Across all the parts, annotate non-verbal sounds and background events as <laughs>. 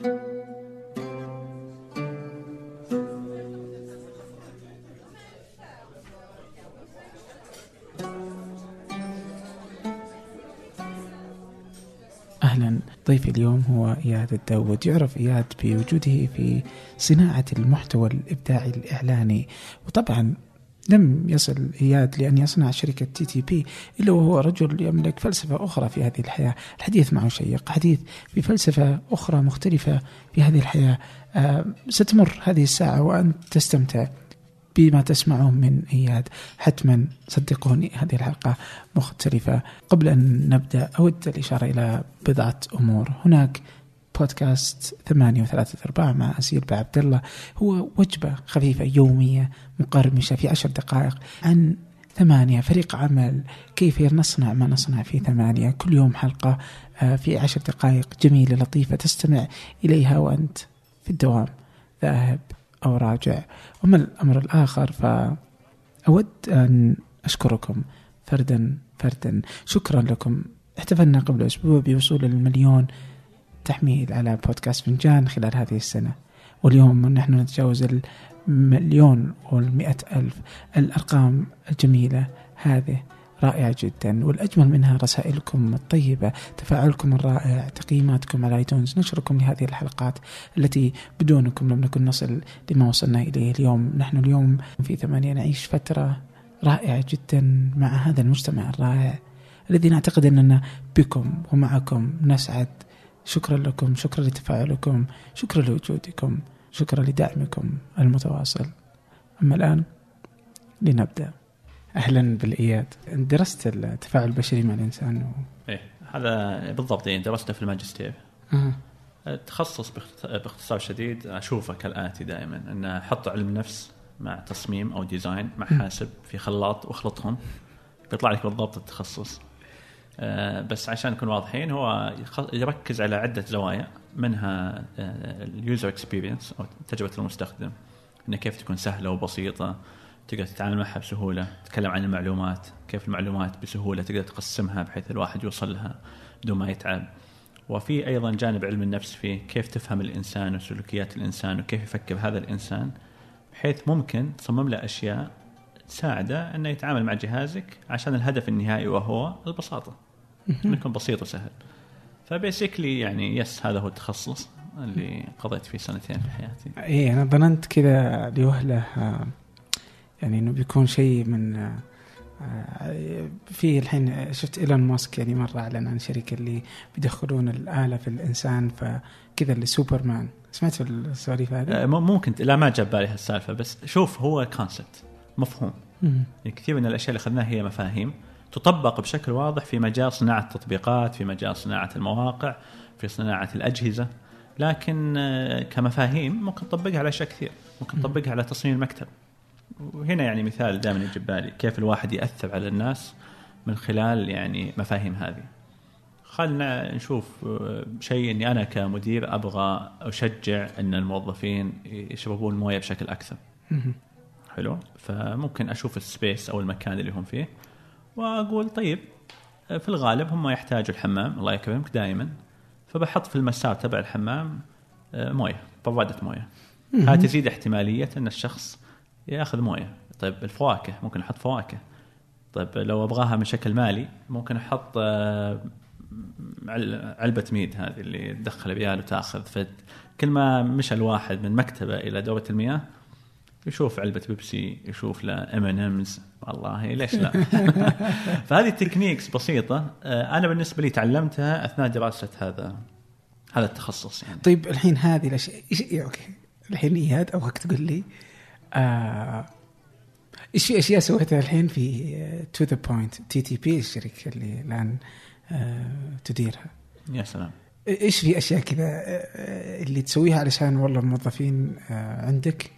أهلا. ضيفي اليوم هو إياد الداود يعرف إياد بوجوده في صناعة المحتوى الإبداعي الإعلاني. وطبعا لم يصل إياد لأن يصنع شركة TTP إلا وهو رجل يملك فلسفة أخرى في هذه الحياة. الحديث معه شيق حديث بفلسفة أخرى مختلفة في هذه الحياة. آه ستمر هذه الساعة وأنت تستمتع بما تسمعه من إياد حتما. صدقوني هذه الحلقة مختلفة. قبل أن نبدأ أود الإشارة إلى بضعة أمور. هناك بودكاست ثمانية وثلاثة أرباع مع أسيل بعبد الله. هو وجبة خفيفة يومية مقرمشة في عشر دقائق عن ثمانية فريق عمل. كيف نصنع ما نصنع في ثمانية؟ كل يوم حلقة آه، في عشر دقائق. جميلة لطيفة تستمع إليها وأنت في الدوام. ذاهب أو راجع. وما الأمر الآخر فأود أن أشكركم فردا فردا. شكرا لكم. احتفلنا قبل أسبوع بوصول المليون تحميل على بودكاست فنجان خلال هذه السنة. واليوم نحن نتجاوز المليون والمئة ألف. الأرقام الجميلة هذه رائعة جدا. والأجمل منها رسائلكم الطيبة تفاعلكم الرائع تقييماتكم على ايتونز نشركم لهذه الحلقات التي بدونكم لم نكن نصل لما وصلنا إليه اليوم. نحن اليوم في ثمانية نعيش فترة رائعة جدا مع هذا المجتمع الرائع الذي نعتقد أننا بكم ومعكم. نسعد شكرا لكم شكرا لتفاعلكم شكرا لوجودكم شكرا لدعمكم المتواصل. أما الآن لنبدأ. أهلا بالإياد. درست التفاعل البشري مع الإنسان و... إيه هذا بالضبط يعني درسته في الماجستير. أه. التخصص باختصار شديد أشوفه كالآتي دائما أن أحط علم نفس مع تصميم أو ديزاين مع حاسب في خلاط وأخلطهم. بيطلع لك بالضبط التخصص. بس عشان نكون واضحين هو يركز على عدة زوايا منها ال user experience أو تجربة المستخدم. إنه كيف تكون سهلة وبسيطة تقدر تتعامل معها بسهولة تتكلم عن المعلومات كيف المعلومات بسهولة تقدر تقسمها بحيث الواحد يوصل لها بدون ما يتعب. وفي أيضا جانب علم النفس فيه كيف تفهم الإنسان وسلوكيات الإنسان وكيف يفكر هذا الإنسان بحيث ممكن تصمم له أشياء تساعده إنه يتعامل مع جهازك عشان الهدف النهائي وهو البساطة. يكون بسيط وسهل. ف basically يعني yes هذا هو التخصص اللي قضيت فيه سنتين في حياتي. إيه أنا ظننت كذا لوهلة يعني إنه بيكون شيء من آه، في الحين شفت إيلون ماسك يعني مرة أعلن عن الشركة اللي بيدخلون الآلة في الإنسان فكذا اللي سوبرمان. سمعت السواليف هذه؟ آه، ممكن لا ما جاب بالي هالسالفة بس شوف هو concept مفهوم. يعني كثير من الأشياء اللي أخذناها هي مفاهيم. تطبق بشكل واضح في مجال صناعة التطبيقات في مجال صناعة المواقع في صناعة الأجهزة. لكن آه، كمفاهيم ممكن تطبقها على أشياء كثير. ممكن تطبقها على تصميم المكتب. وهنا يعني مثال دائما يجي بالي. كيف الواحد يأثر على الناس من خلال يعني مفاهيم هذه. خلنا نشوف آه، شيء إني أنا كمدير أبغى أشجع إن الموظفين يشربون موية بشكل أكثر. حلو؟ فممكن أشوف ال space أو المكان اللي هم فيه. وأقول طيب في الغالب هم يحتاجوا الحمام الله يكرمك دائما. فبحط في المسار تبع الحمام آه، موية برادة موية. هذه تزيد احتمالية أن الشخص يأخذ موية. طيب الفواكه ممكن أحط فواكه. طيب لو أبغاها من شكل مالي ممكن أحط آه، علبة mid هذه اللي تدخل ريال وتأخذ فكل ما مشى الواحد من مكتبة إلى دورة المياه يشوف علبة بيبسي يشوف له M&M's والله ليش لا؟ <laughs> <laughs> فهذه ال techniques بسيطة. آه، أنا بالنسبة لي تعلمتها أثناء دراسه هذا هذا التخصص يعني. طيب الحين هذه الاشياء okay. الحين اياد أبغاك تقول لي آه إيش في اشياء سويتها الحين في To The Point TTP الشركة اللي الآن آه تديرها؟ يا سلام. إيش في أشياء كذا آه اللي تسويها علشان والله الموظفين آه عندك؟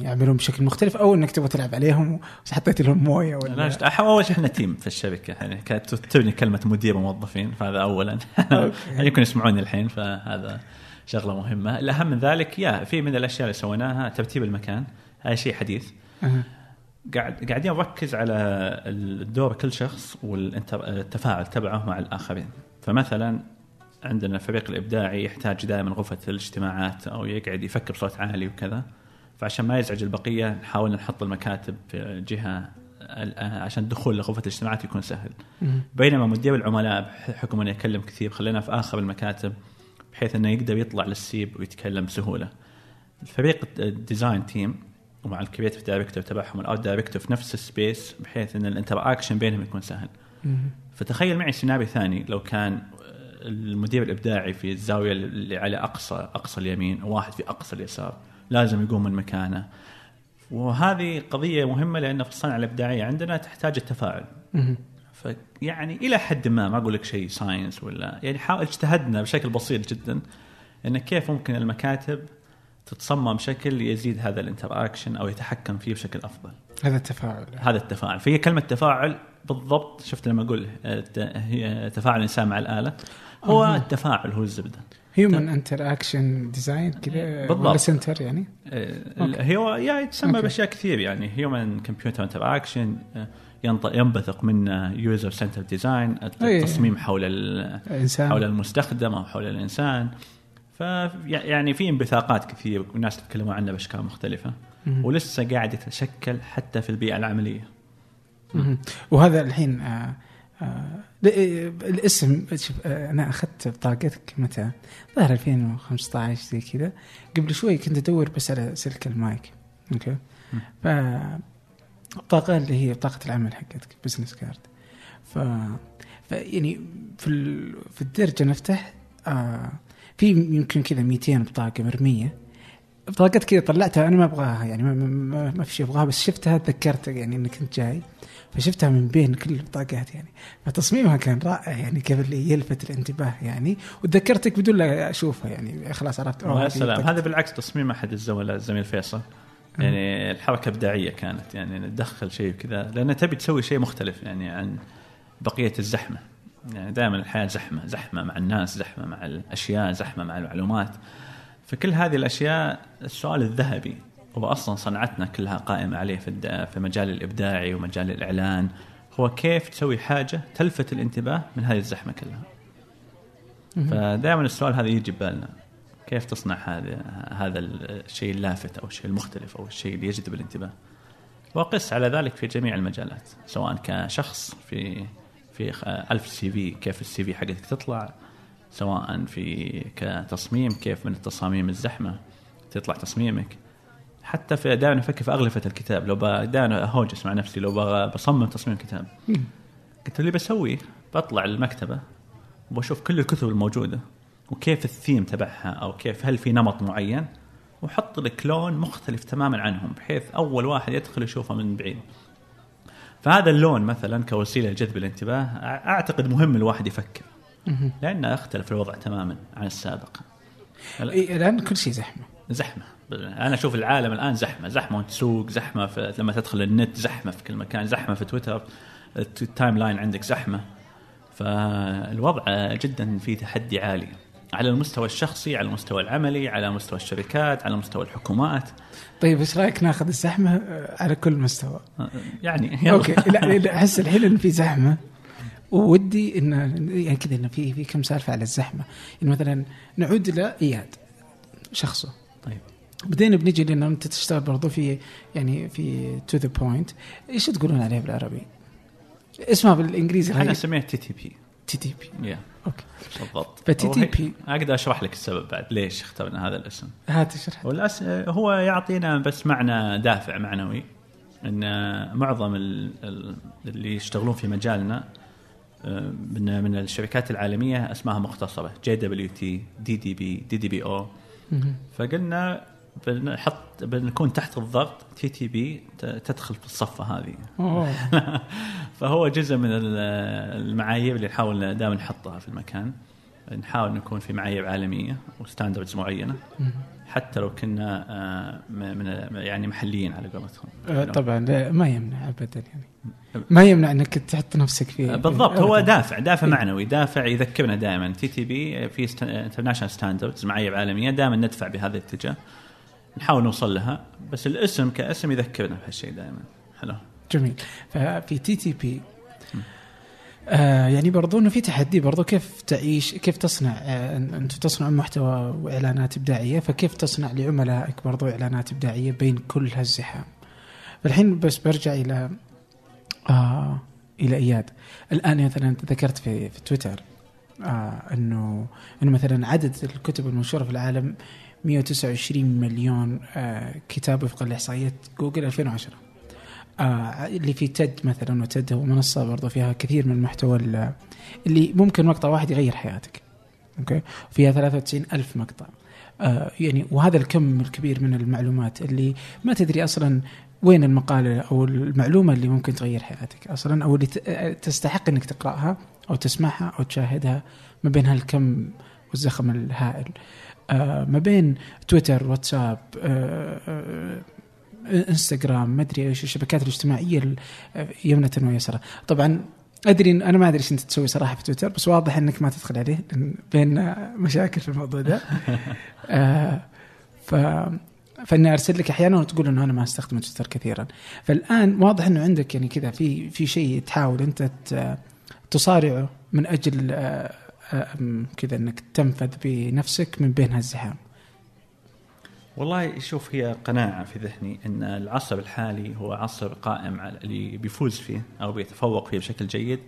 يعملون بشكل مختلف أو إنك تبغى تلعب عليهم وحطيت لهم موية ولا لا أول شيء إحنا تيم في الشركة يعني كانت تبني كلمة مدير وموظفين فهذا اولا. <laughs> يمكن يسمعوني الحين فهذا شغلة مهمة. الأهم من ذلك يا في من الأشياء اللي سويناها ترتيب المكان. هذا شيء حديث. قاعد قاعدين نركز على الدور كل شخص والتفاعل تبعه مع الآخرين. فمثلا عندنا الفريق الإبداعي يحتاج دائما غرفة الاجتماعات أو يقعد يفكر بصوت عالي وكذا. فعشان ما يزعج البقية نحاول نحط المكاتب في جهة عشان الدخول لغرفة الاجتماعات يكون سهل. بينما مدير العملاء بحكم أنه يتكلم كثير خلينا في آخر المكاتب بحيث أنه يقدر يطلع لل space ويتكلم بسهولة. الفريق ال design team ومع ال creative director تبعهم ال art director في نفس ال space بحيث أن ال interaction بينهم يكون سهل. فتخيل معي سيناريو ثاني لو كان المدير الإبداعي في الزاوية اللي على اقصى أقصى اليمين وواحد في أقصى اليسار. لازم يقوم من مكانه. وهذه قضية مهمة لأن في الصنعه الإبداعية عندنا تحتاج التفاعل. فيعني إلى حد ما ما أقول لك شيء science ولا يعني حاول اجتهدنا بشكل بسيط جدا إن كيف ممكن المكاتب تتصمم بشكل يزيد هذا ال interaction أو يتحكم فيه بشكل أفضل. هذا التفاعل. هذا التفاعل. فهي كلمة تفاعل بالضبط شفت لما أقول هي تفاعل الانسان مع الآلة؟ هو أه. التفاعل هو الزبدة. human interaction design كذا ولا center يعني؟ آه، هو يعني تسمى بأشياء كثير يعني. human computer interaction ينبثق منه user center design التصميم حول الإنسان. حول المستخدم أو حول الإنسان. ف يعني في انبثاقات كثير والناس تتكلموا عنها بأشكال مختلفة. ولسه قاعد يتشكل حتى في البيئة العملية. وهذا الحين آه آه الاسم شوف آه أنا أخذت بطاقتك متى؟ ظهر 2015 زي كذا. قبل شوي كنت أدور بس على سلك ال mic okay؟ ف البطاقه اللي هي بطاقه العمل حقتك business card ف... ف يعني في ال... في الدرج نفتح آه في يمكن كذا 200 بطاقة مرمية. بطاقات كذا طلعتها أنا ما أبغاها يعني ما, ما, ما في شيء أبغاها بس شفتها تذكرت يعني اني كنت جاي. فشفتها من بين كل البطاقات يعني. فتصميمها كان رائع يعني كيف اللي يلفت الانتباه يعني. وتذكرتك بدون لا أشوفها يعني. خلاص عرفت يا سلام هذا بالعكس تصميم أحد الزملاء الزميل فيصل. يعني الحركة إبداعية كانت يعني. تدخل شيء كذا. لأن تبي تسوي شيء مختلف يعني عن بقية الزحمة. يعني دائما الحياة زحمة. زحمة مع الناس زحمة مع الأشياء زحمة مع المعلومات. فكل هذه الأشياء السؤال الذهبي. هو أصلا صنعتنا كلها قائمة عليه في في مجال الإبداعي ومجال الإعلان هو كيف تسوي حاجة تلفت الانتباه من هذه الزحمة كلها. فدائما السؤال هذا يجي ببالنا كيف تصنع هذا هذا الشيء اللافت أو الشيء المختلف أو الشيء اللي يجذب الانتباه. وقس على ذلك في جميع المجالات سواء كشخص في في ألف سي في كيف السي في حقتك تطلع سواء في كتصميم كيف من التصاميم الزحمة تطلع تصميمك حتى في دائما أفكر في أغلفة الكتاب. لو دائما اهوجس مع نفسي. لو بصمم تصميم كتاب. قلت اللي بسويه؟ بطلع المكتبة وبشوف كل الكتب الموجودة وكيف الثيم تبعها أو كيف هل في نمط معين؟ وحط لك لون مختلف تماما عنهم بحيث أول واحد يدخل يشوفه من بعيد. فهذا اللون مثلا كوسيلة لجذب الانتباه أعتقد مهم الواحد يفكر. لأنه اختلف الوضع تماما عن السابق. الآن كل شيء زحمة. زحمة. أنا أشوف العالم الآن زحمة زحمة وأنت تسوق زحمة في لما تدخل النت زحمة في كل مكان زحمة في تويتر ال timeline عندك زحمة. فالوضع جدا فيه تحدي عالي. على المستوى الشخصي على المستوى العملي على مستوى الشركات على مستوى الحكومات. طيب إيش رأيك ناخذ الزحمة على كل مستوى؟ يعني يلا. okay. لا أحس الحين إن في زحمة. ودي ان يعني كذا انه في في كم سالفة على الزحمة. يعني مثلا نعود إلى إياد شخصه. بدينا بنجي لأن أنت تشتغل برضو في يعني في To The Point إيش تقولون عليه بالعربي؟ اسمها بالإنجليزي أنا اسميها تي تي بي تي تي بي يا أوكي. بالضبط. ف TTP أقدر أشرح لك السبب بعد ليش اخترنا هذا الاسم. هات اشرح. والأس... هو يعطينا بس معنى دافع معنوي إن معظم اللي يشتغلون في مجالنا من من الشركات العالمية اسمائها مختصرة جي دبليو تي دي دي بي دي دي بي أو فقلنا بنحط بنكون تحت الضغط TTP تدخل في الصفة هذه. <laughs> فهو جزء من المعايير اللي نحاول دائما نحطها في المكان. نحاول نكون في معايير عالمية و standards معينة. حتى لو كنا آه، من يعني محليين على قولتهم. آه، طبعا. ما يمنع ابدا يعني. ما يمنع إنك تحط نفسك في آه، بالضبط. هو دافع دافع معنوي دافع يذكرنا دائما. TTP في international standards معايير عالمية دائما ندفع بهذا الاتجاه. نحاول نوصل لها بس الاسم كاسم يذكرنا بهالشيء دائما. حلو. جميل. ففي TTP آه يعني برضو إنه في تحدي برضو كيف تعيش كيف تصنع آه أنت تصنع محتوى وإعلانات إبداعية فكيف تصنع لعملائك برضو إعلانات إبداعية بين كل هالزحام. فالحين بس برجع إلى آه إلى إياد. الآن مثلا ذكرت في في تويتر آه إنه إنه مثلا عدد الكتب المنشورة في العالم 129 مليون آه كتاب وفقا لاحصائيات جوجل 2010 آه اللي في TED مثلا و TED هو منصة برضو فيها كثير من المحتوى اللي ممكن مقطع واحد يغير حياتك. أوكي؟ فيها 93 ألف مقطع. آه يعني وهذا الكم الكبير من المعلومات اللي ما تدري أصلا وين المقالة أو المعلومة اللي ممكن تغير حياتك أصلا أو اللي تستحق إنك تقرأها أو تسمعها أو تشاهدها ما بين هالكم والزخم الهائل. ما بين تويتر واتساب آه آه انستغرام ما أدري إيش الشبكات الاجتماعية يمنة ويسرى. طبعا أدري أنا ما أدري إيش أنت تسوي صراحة في تويتر بس واضح إنك ما تدخل عليه بين مشاكل في الموضوع ده. <laughs> آه ف فإني أرسل لك أحيانا وتقول إنه أنا ما أستخدم تويتر كثيرا. فالآن واضح إنه عندك يعني كذا في في شيء تحاول أنت تصارعه من أجل آه، آه، كذا إنك تنفذ بنفسك من بين هالزحام. والله شوف هي قناعة في ذهني أن العصر الحالي هو عصر قائم على اللي بيفوز فيه أو بيتفوق فيه بشكل جيد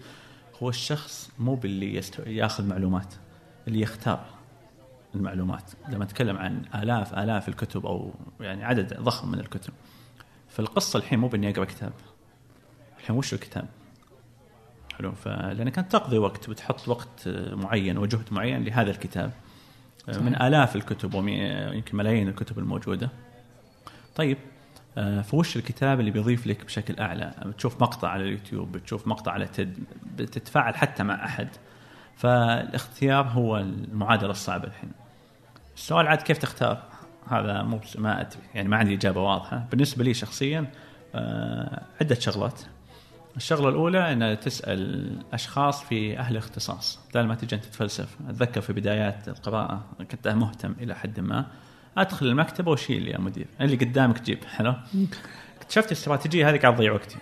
هو الشخص مو باللي يستو... ياخذ معلومات اللي يختار المعلومات. لما نتكلم عن آلاف آلاف الكتب أو يعني عدد ضخم من الكتب فالقصة الحين مو بإني أقرأ كتاب. الحين وش الكتاب؟ حلو. فلأنك أنت تقضي وقت بتحط وقت معين وجهد معين لهذا الكتاب. من آلاف الكتب ويمكن ملايين الكتب الموجودة. طيب آه، فوش الكتاب اللي بيضيف لك بشكل أعلى؟ بتشوف مقطع على اليوتيوب بتشوف مقطع على تد بتتفاعل حتى مع أحد. فالاختيار هو المعادلة الصعبة الحين. السؤال عاد كيف تختار؟ هذا مو ما أدري يعني ما عندي إجابة واضحة. بالنسبة لي شخصيا آه، عدة شغلات. الشغلة الأولى أن تسأل أشخاص في أهل الاختصاص بدل ما تجي أنت تتفلسف أتذكر في بدايات القراءة كنت مهتم إلى حد ما. أدخل المكتبة وشيل يا مدير. اللي قدامك جيب. حلو؟ اكتشفت الاستراتيجية هذه قاعد تضيع وقتي.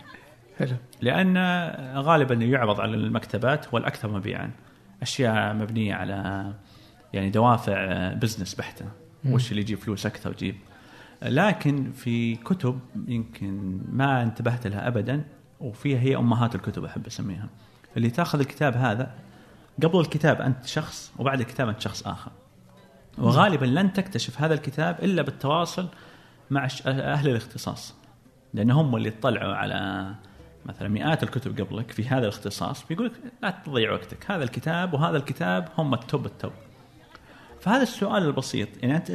حلو. لأن غالبا يعرض على المكتبات هو الأكثر مبيعا. أشياء مبنية على يعني دوافع بزنس بحتة. وش اللي يجيب فلوس أكثر جيب لكن في كتب يمكن ما انتبهت لها ابدا. وفيها هي أمهات الكتب أحب أسميها. اللي تأخذ الكتاب هذا قبل الكتاب أنت شخص وبعد الكتاب أنت شخص آخر. وغالبا لن تكتشف هذا الكتاب إلا بالتواصل مع أهل الاختصاص. لأن هم اللي اطلعوا على مثلا مئات الكتب قبلك في هذا الاختصاص بيقول لك لا تضيع وقتك. هذا الكتاب وهذا الكتاب هم التوب التوب. فهذا السؤال البسيط يعني أنت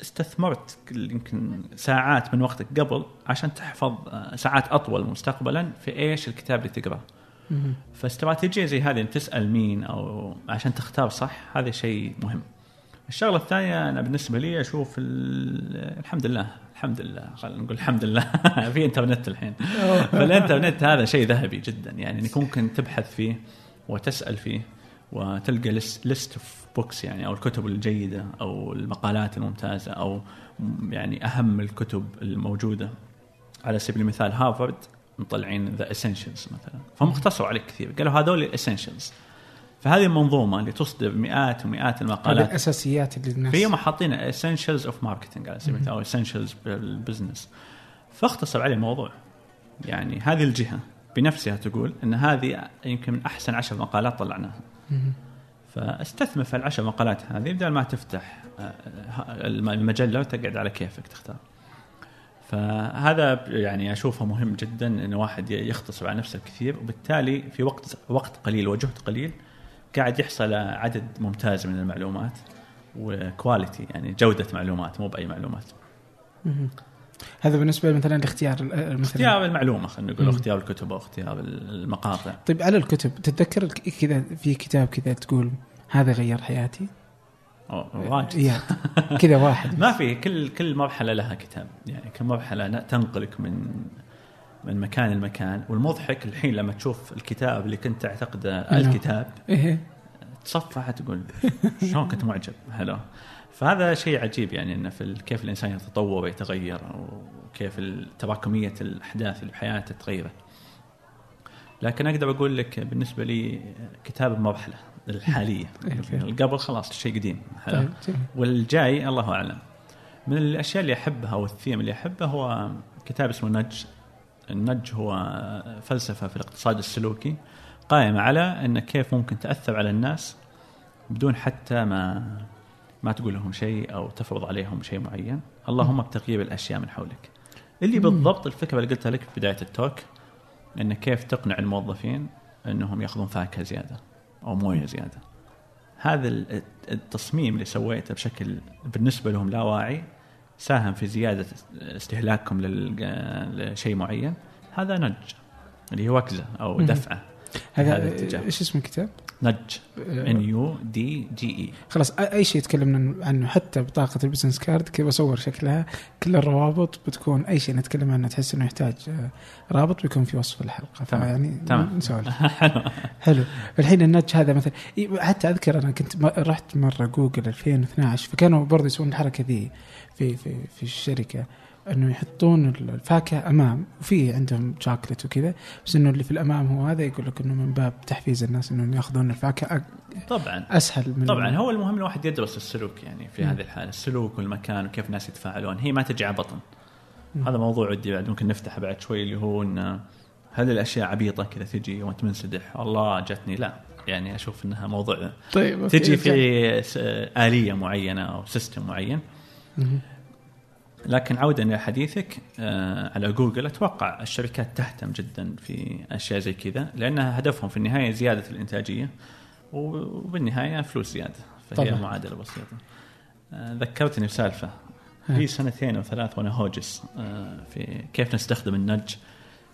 استثمرت يمكن ساعات من وقتك قبل عشان تحفظ آه، ساعات أطول مستقبلا في إيش الكتاب اللي تقرأه. فاستراتيجية زي هذه إن تسأل مين أو عشان تختار صح هذا شيء مهم. الشغلة الثانية أنا بالنسبة لي أشوف الحمد لله الحمد لله خلينا نقول الحمد لله <laughs> في إنترنت الحين فالإنترنت هذا شيء ذهبي جدا يعني إنك ممكن تبحث فيه وتسأل فيه وتلقى list of books يعني أو الكتب الجيدة أو المقالات الممتازة أو يعني أهم الكتب الموجودة. على سبيل المثال هارفارد مطلعين the essentials مثلا. فهم اختصروا عليك كثير. قالوا هذول ال essentials فهذه المنظومه اللي تصدر مئات ومئات المقالات. الأساسيات اللي الناس فيهم حاطين essentials of marketing على سبيل المثال أو essentials بال business فاختصر عليه الموضوع يعني هذه الجهة بنفسها تقول إن هذه يمكن من أحسن عشر مقالات طلعناها. فاستثمر في العشر مقالات هذه بدل ما تفتح آه، المجلة وتقعد على كيفك تختار فهذا يعني أشوفه مهم جدا إن واحد يختصر على نفسه كثير وبالتالي في وقت وقت قليل وجهد قليل قاعد يحصل عدد ممتاز من المعلومات وكواليتي يعني جودة معلومات مو بأي معلومات. هذا بالنسبة مثلا لاختيار مثلا. اختيار المعلومة خلينا نقول اختيار الكتب أو اختيار المقاطع. طيب على الكتب تتذكر كذا في كتاب كذا تقول هذا غير حياتي؟ واجد كذا واحد. <laughs> ما في كل كل مرحلة لها كتاب. يعني كل مرحلة تنقلك من من مكان لمكان. والمضحك الحين لما تشوف الكتاب اللي كنت تعتقده نعم. الكتاب إيه. تصفح تقول شلون كنت معجب؟ هلا. فهذا شيء عجيب يعني إنه في كيف الإنسان يتطور ويتغير وكيف تراكمية الأحداث اللي بحياته تتغير لكن أقدر أقول لك بالنسبة لي كتاب المرحله الحالية. <laughs> إيه. قبل خلاص الشيء قديم. طيب. والجاي الله أعلم. من الأشياء اللي أحبها والثيم اللي أحبه هو كتاب اسمه نج. النج هو فلسفة في الاقتصاد السلوكي قائمة على إن كيف ممكن تأثر على الناس بدون حتى ما ما تقول لهم شيء أو تفرض عليهم شيء معين. اللهم بتغيير الاشياء من حولك. اللي بالضبط الفكرة اللي قلتها لك في بداية التوك إن كيف تقنع الموظفين إنهم يأخذون فاكهة زيادة أو موية زيادة. هذا ال- التصميم اللي سويته بشكل بالنسبة لهم لا واعي ساهم في زيادة استهلاكهم لشيء معين هذا نج اللي هو وكزة أو. دفعة هذا إيش اسم الكتاب؟ nudge. N U D G E خلاص أي شيء تكلمنا عنه حتى بطاقة ال business card كذا بصور شكلها كل الروابط بتكون أي شيء نتكلم عنه تحس إنه يحتاج آه، رابط بيكون في وصف الحلقة تمام. فيعني تمام. نسولف. <laughs> حلو. حلو. الحين ال nudge هذا مثلا حتى أذكر أنا كنت رحت مرة جوجل 2012 فكانوا برضه يسوون الحركة ذي في في في الشركة. أنه يحطون الفاكهة أمام وفي عندهم شوكلت وكذا بس إنه اللي في الأمام هو هذا يقول لك إنه من باب تحفيز الناس إنهم يأخذون الفاكهة طبعا أسهل من طبعا هو المهم الواحد يدرس السلوك يعني في مم. هذه الحالة السلوك والمكان وكيف الناس يتفاعلون هي ما تجي على بطن مم. هذا موضوع ودي بعد ممكن نفتحه بعد شوي اللي هو ان هل الأشياء عبيطة كذا تجي وأنت منسدح الله جتني لا يعني أشوف إنها موضوع طيب تجي. في آلية معينة أو system معين. لكن عودا إلى حديثك آه، على جوجل أتوقع الشركات تهتم جدا في أشياء زي كذا لانها هدفهم في النهاية زيادة الإنتاجية وبالنهاية فلوس زيادة فهي طبعاً. معادلة بسيطة آه، ذكرتني بسالفة. في سنتين أو ثلاث وأنا هوجس آه، في كيف نستخدم النج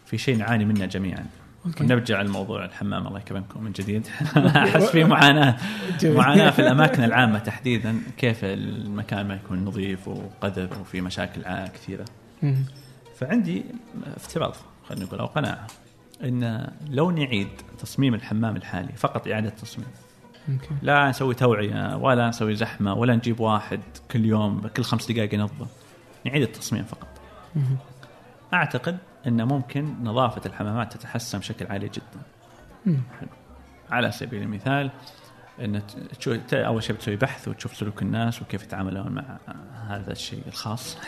في شيء نعاني منه جميعا okay. نرجع لموضوع الحمام الله يكرمكم من جديد <laughs> <laughs> أحس في معاناة. معاناة في الأماكن العامة تحديدا كيف المكان ما يكون نظيف وقذر وفي مشاكل كثيرة. فعندي افتراض خلينا نقول أو قناعة إن لو نعيد تصميم الحمام الحالي فقط إعادة تصميم لا نسوي توعية ولا نسوي زحمة ولا نجيب واحد كل يوم كل خمس دقائق ينظف نعيد التصميم فقط. أعتقد إن ممكن نظافة الحمامات تتحسن بشكل عالي جدا. على سبيل المثال ت- أول شيء بتسوي بحث وتشوف سلوك الناس وكيف يتعاملون مع هذا الشيء الخاص.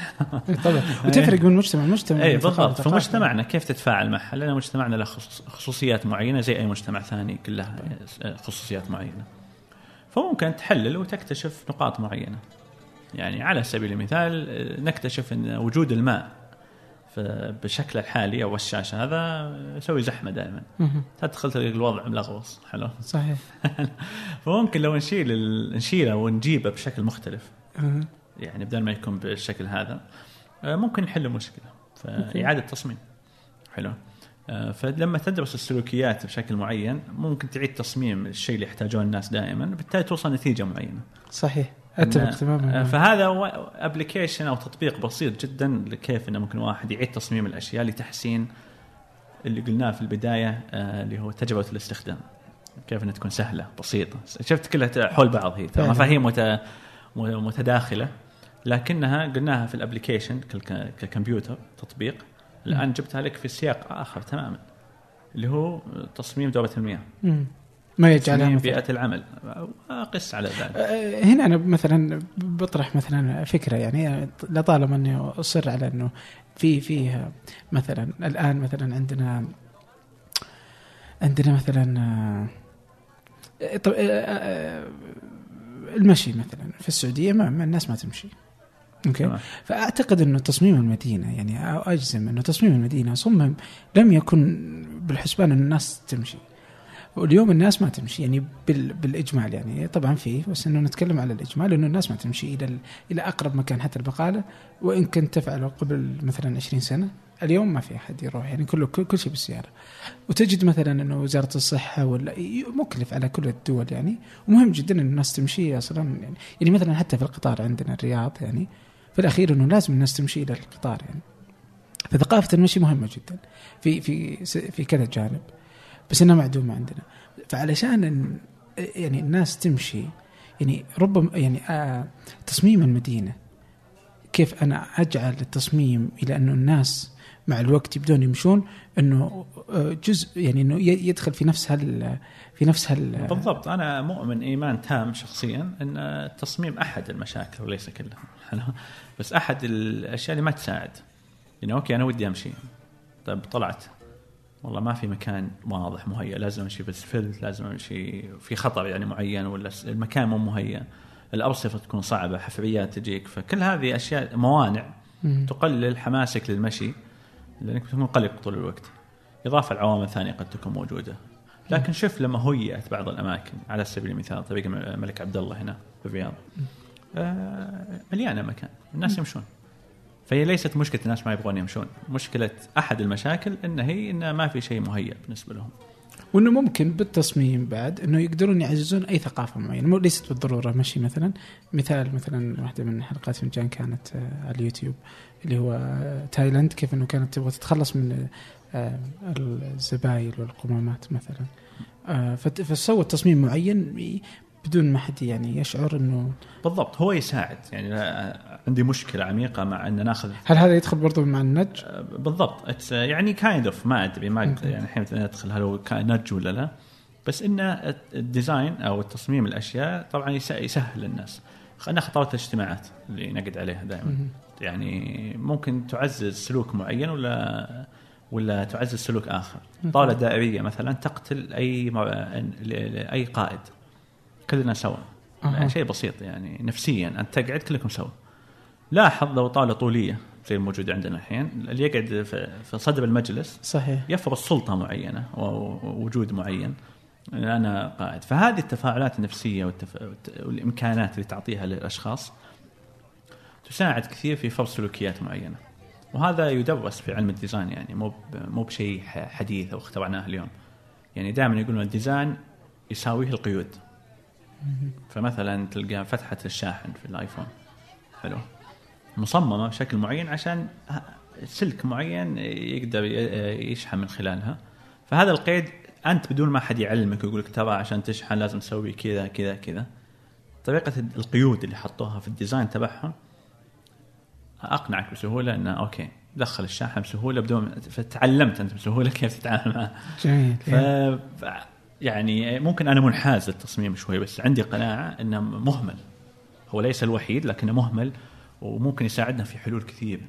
طبعا. <laughs> وتفرق من مجتمع لمجتمع اي ثقافة بالضبط. لثقافة. فمجتمعنا كيف تتفاعل معها لأن مجتمعنا له خصوص- خصوصيات معينة زي أي مجتمع ثاني كلها خصوصيات معينة. فممكن تحلل وتكتشف نقاط معينة. يعني على سبيل المثال آه، نكتشف إن وجود الماء بالشكل الحالي أو الشاشة. هذا يسوي زحمة دائما. تدخل تلقى الوضع ملغوص حلو؟ صحيح. <laughs> فممكن لو نشيل ال- نشيله ونجيبه بشكل مختلف. يعني بدل ما يكون بالشكل هذا آه، ممكن نحل المشكلة فاعاده تصميم. حلو؟ آه، فلما تدرس السلوكيات بشكل معين ممكن تعيد تصميم الشيء اللي يحتاجون الناس دائما بالتالي توصل نتيجة معينة. صحيح. أتفق تماما. آه، فهذا ابلكيشن أو تطبيق بسيط جدا لكيف إنه ممكن واحد يعيد تصميم الأشياء لتحسين اللي قلناه في البداية آه، اللي هو تجربة الاستخدام. كيف إنها تكون سهلة بسيطة. شفت كلها حول بعض هي ترى. مفاهيم مت- متداخلة. لكنها قلناها في الابلكيشن ككمبيوتر تطبيق. الآن جبتها لك في سياق آخر تماما اللي هو تصميم دوره المياه. ما يجعلها بيئة العمل. اقس على ذلك. آه، هنا أنا مثلا بطرح مثلا فكرة يعني لطالما أني أصر على أنه في فيه مثلا الآن مثلا عندنا عندنا مثلا طب آه، آه، المشي مثلا في السعودية ما الناس ما تمشي. أوكي. فأعتقد أنه تصميم المدينة يعني أجزم أنه تصميم المدينة صمم لم يكن بالحسبان أن الناس تمشي. واليوم الناس ما تمشي يعني بال بالإجمال يعني. طبعا فيه بس إنه نتكلم على الإجمال إنه الناس ما تمشي إلى ال- إلى أقرب مكان حتى البقالة. وإن كنت تفعله قبل مثلا 20 سنة اليوم ما في أحد يروح يعني كله كل, كل شيء بالسيارة. وتجد مثلا إنه وزارة الصحة ولا مكلف على كل الدول يعني. ومهم جدا ان الناس تمشي أصلا يعني, يعني مثلا حتى في القطار عندنا الرياض يعني. في الأخير إنه لازم الناس تمشي إلى القطار يعني. فثقافة المشي مهمة جدا. في في في كذا جانب. بس إنها معدومة عندنا. فعلشان يعني الناس تمشي يعني ربما يعني آه تصميم المدينة كيف أنا أجعل التصميم إلى أنه الناس مع الوقت يبدون يمشون إنه آه، جزء يعني إنه يدخل في نفس هال في نفس هال بالضبط. أنا مؤمن إيمان تام شخصيا إن التصميم أحد المشاكل وليس كلها؟ بس أحد الأشياء اللي ما تساعد. يعني أوكي أنا ودي أمشي. طيب طلعت. والله ما في مكان واضح مهيأ لازم أمشي بالسفلت لازم أمشي في خطر يعني معين ولا المكان مو مهيأ. الأرصفة تكون صعبة حفريات تجيك فكل هذه أشياء موانع مم. تقلل حماسك للمشي لأنك بتكون قلق طول الوقت. إضافة لعوامل ثانية قد تكون موجودة. لكن شوف لما هيئت بعض الأماكن على سبيل المثال طريق الملك عبد الله هنا في الرياض. آه، مليانة مكان الناس يمشون. فهي ليست مشكلة الناس ما يبغون يمشون. مشكلة أحد المشاكل إن هي إن ما في شيء مهيئ بالنسبة لهم. وإنه ممكن بالتصميم بعد إنه يقدرون يعززون أي ثقافة معينة. مو ليست بالضرورة. مشي مثلا. مثال مثلا واحدة من حلقات فنجان كانت آه، على اليوتيوب اللي هو آه، تايلاند كيف إنه كانت تبغى تتخلص من آه، الزبايل والقمامات مثلا. فسوت تصميم معين. بدون ما حد يعني يشعر إنه بالضبط هو يساعد. يعني عندي مشكلة عميقة مع ان ناخذ هل هذا يدخل برضو مع النج؟ بالضبط. It's, uh, يعني kind of ما أدري ما. يعني الحين ندخل هل هو نج ولا لا. بس ان ال design أو التصميم الأشياء طبعا يس- يسهل للناس. خلينا ناخذ طاوله الاجتماعات اللي نقعد عليها دائما. يعني ممكن تعزز سلوك معين ولا ولا تعزز سلوك آخر. طاوله دائرية مثلا تقتل أي اي قائد. كلنا سوا. يعني شيء بسيط يعني نفسيا. أنت تقعد كلكم سوا. لاحظ لو طاوله طولية زي الموجوده عندنا الحين اللي يقعد في صدر المجلس صحيح. يفرض سلطة معينة ووجود معين. أنا قائد. فهذه التفاعلات النفسية والتف... والإمكانات اللي تعطيها للأشخاص تساعد كثير في فرض سلوكيات معينة. وهذا يدرس في علم الديزاين يعني مو ب... مو بشيء حديث أو اخترعناه اليوم. يعني دائما يقولون ال design يساويه القيود. فمثلا تلقى فتحة الشاحن في الآيفون. حلو. مصممة بشكل معين عشان سلك معين يقدر يشحن من خلالها. فهذا القيد أنت بدون ما حد يعلمك ويقول لك ترى عشان تشحن لازم تسوي كذا كذا كذا. طريقة القيود اللي حطوها في ال design تبعهم أقنعك بسهولة إنه أوكي دخل الشاحن بسهولة بدون فتعلمت أنت بسهولة كيف تتعامل معه. جميل. يعني ممكن أنا منحاز للتصميم شوي بس عندي قناعة إنه مهمل. هو ليس الوحيد لكنه مهمل وممكن يساعدنا في حلول كثير.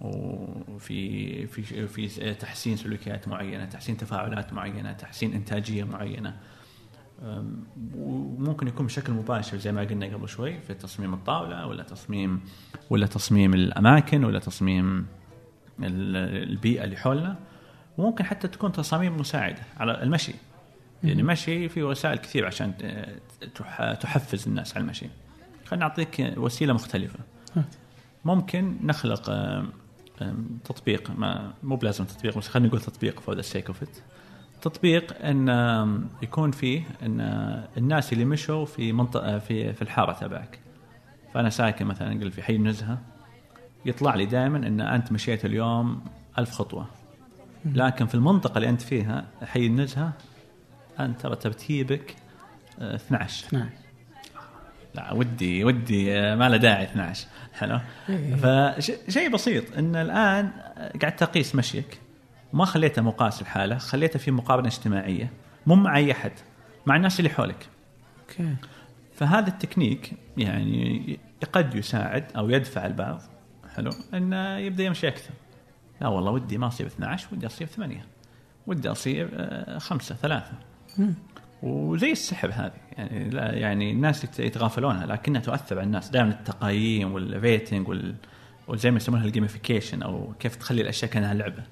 وفي في في تحسين سلوكيات معينة، تحسين تفاعلات معينة، تحسين إنتاجية معينة. وممكن يكون بشكل مباشر زي ما قلنا قبل شوي في تصميم الطاولة ولا تصميم ولا تصميم الأماكن ولا تصميم ال- البيئة اللي حولنا. وممكن حتى تكون تصاميم مساعدة على المشي. يعني المشي في وسائل كثير عشان تح- تحفز الناس على المشي. خلينا نعطيك وسيلة مختلفة. ممكن نخلق تطبيق ما مو بلازم تطبيق بس خلينا نقول تطبيق for the sake of it تطبيق إن يكون فيه إن آه، الناس اللي مشوا في منطقة في في الحارة تبعك. فأنا ساكن مثلا نقول في حي النزهه يطلع لي دائما إن أنت مشيت اليوم ألف خطوة. لكن في المنطقة اللي أنت فيها حي النزهه انت ترى ترتيبك آه، 12 نعم لا ودي ودي آه، ما له داعي 12 حلو؟ إيه. فشيء بسيط إن الآن قاعد تقيس مشيك. ما خليته مقاس الحاله خليته في مقارنه اجتماعية. مو مع أي أحد مع الناس اللي حولك. okay. فهذا التكنيك يعني قد يساعد أو يدفع البعض حلو؟ انه يبدأ يمشي أكثر. لا والله ودي ما اصير 12 ودي اصير 8 ودي اصير آه، خمسة ثلاثة. مم. وزي السحب هذه. يعني لا يعني الناس يت- يتغافلونها لكنها تؤثر على الناس. دائما التقييم وال rating وال وزي ما يسمونها ال gamification أو كيف تخلي الأشياء كأنها لعبة.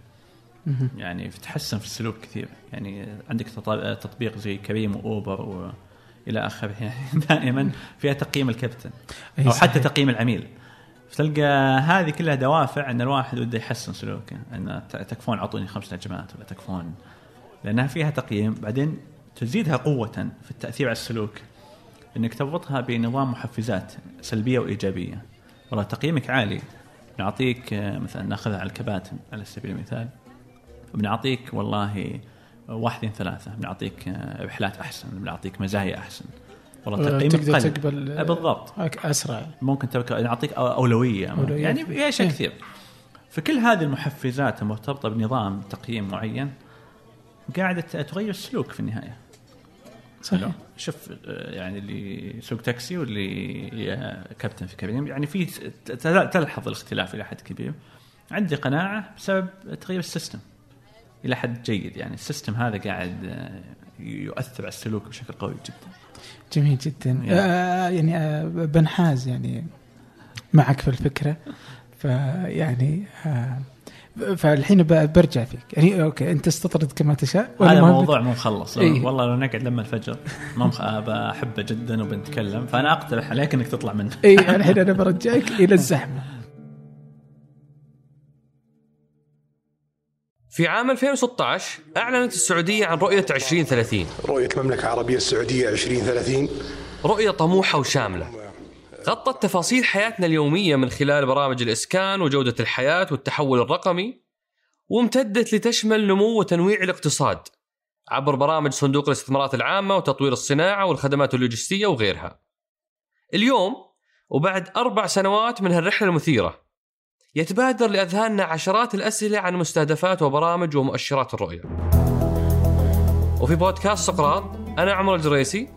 يعني تحسن في السلوك كثير. يعني عندك تط- تطبيق زي كريم وأوبر و إلى آخره. <laughs> يعني دائما فيها تقييم الكابتن أو. حتى تقييم العميل. فتلقى هذه كلها دوافع إن الواحد وده يحسن سلوكه. إن تكفون اعطوني خمس نجمات ولا تكفون لأنها فيها تقييم. بعدين تزيدها قوة في التأثير على السلوك. إنك تربطها بنظام محفزات سلبية وإيجابية. والله تقييمك عالي. بنعطيك آه، مثلا نأخذها على الكباتن على سبيل المثال. بنعطيك والله واحدين ثلاثة. بنعطيك آه، رحلات أحسن. بنعطيك مزايا أحسن. والله تقييمك تقدر قل. تقبل آه، بالضبط. أسرع. ممكن تبقى نعطيك أولوية. أولوية. يعني في اشياء إيه. كثير. فكل هذه المحفزات المرتبطة بنظام تقييم معين قاعدة تغير السلوك في النهاية. صحيح. شوف آه، يعني اللي يسوق تاكسي واللي كابتن في كابين يعني في تلحظ الاختلاف إلى حد كبير. عندي قناعة بسبب تغيير ال system. إلى حد جيد يعني. ال system هذا قاعد آه، يؤثر على السلوك بشكل قوي جدا. جميل جدا. يعني. آه يعني آه بنحاز يعني معك في الفكرة. فيعني آه فالحين برجع فيك. يعني okay أنت استطرد كما تشاء. ولا هذا موضوع مو مخلص. إيه. والله لو نقعد لما الفجر ما مخ... بحبه جدا وبنتكلم. فأنا أقترح عليك إنك تطلع منه. اي الحين أنا برجعك إلى الزحمة. في عام 2016 أعلنت السعودية عن رؤية 2030 رؤية المملكة العربية السعودية 2030 رؤية طموحة وشاملة. غطت تفاصيل حياتنا اليومية من خلال برامج الإسكان وجودة الحياة والتحول الرقمي وامتدت لتشمل نمو وتنويع الاقتصاد عبر برامج صندوق الاستثمارات العامة وتطوير الصناعة والخدمات اللوجستية وغيرها. اليوم وبعد أربع سنوات من هالرحلة المثيرة يتبادر لأذهاننا عشرات الأسئلة عن مستهدفات وبرامج ومؤشرات الرؤية. وفي بودكاست سقراط أنا عمر الجريسي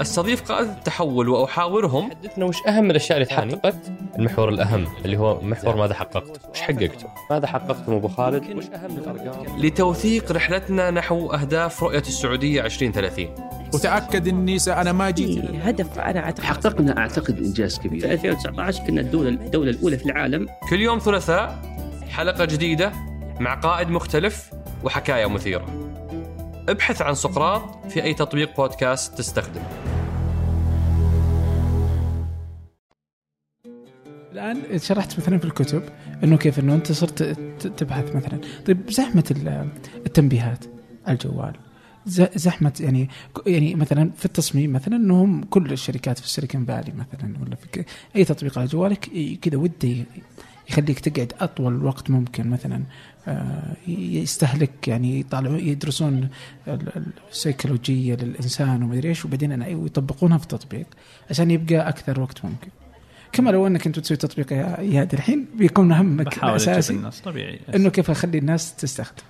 استضيف قادة التحول وأحاورهم. حدثنا وش أهم الأشياء اللي تحققت؟ المحور الأهم اللي هو محور ماذا حققت؟ وش حققته؟ ماذا حققتم أبو خالد؟ وش أهم الأرقام؟ لتوثيق رحلتنا نحو أهداف رؤية السعودية 2030 وتأكد إني أنا ما جيت في هدف أنا أعتقد. حققنا أعتقد إنجاز في كبير 2019 كنا الدولة الدولة الأولى في العالم. كل يوم ثلاثاء حلقة جديدة مع قائد مختلف وحكايه مثيرة. ابحث عن سقراط في أي تطبيق بودكاست تستخدمه. الآن شرحت مثلا في الكتب إنه كيف إنه أنت صرت تبحث مثلا. طيب زحمة ال- التنبيهات على الجوال زحمة يعني يعني مثلا في التصميم مثلا إنهم كل الشركات في السيليكون فالي مثلا ولا في أي تطبيق على جوالك كذا وده يخليك تقعد أطول وقت ممكن مثلا آه، يستهلك يعني يطالعون يدرسون ال- ال- السيكولوجيه للإنسان ومدري إيش وبعدين أنا- ويطبقونها في التطبيق عشان يبقى أكثر وقت ممكن. كما لو أنك أنت تسوي تطبيق يا اياد الحين بيكون همك الأساسي. الناس طبيعي. أنه كيف أخلي الناس تستخدم.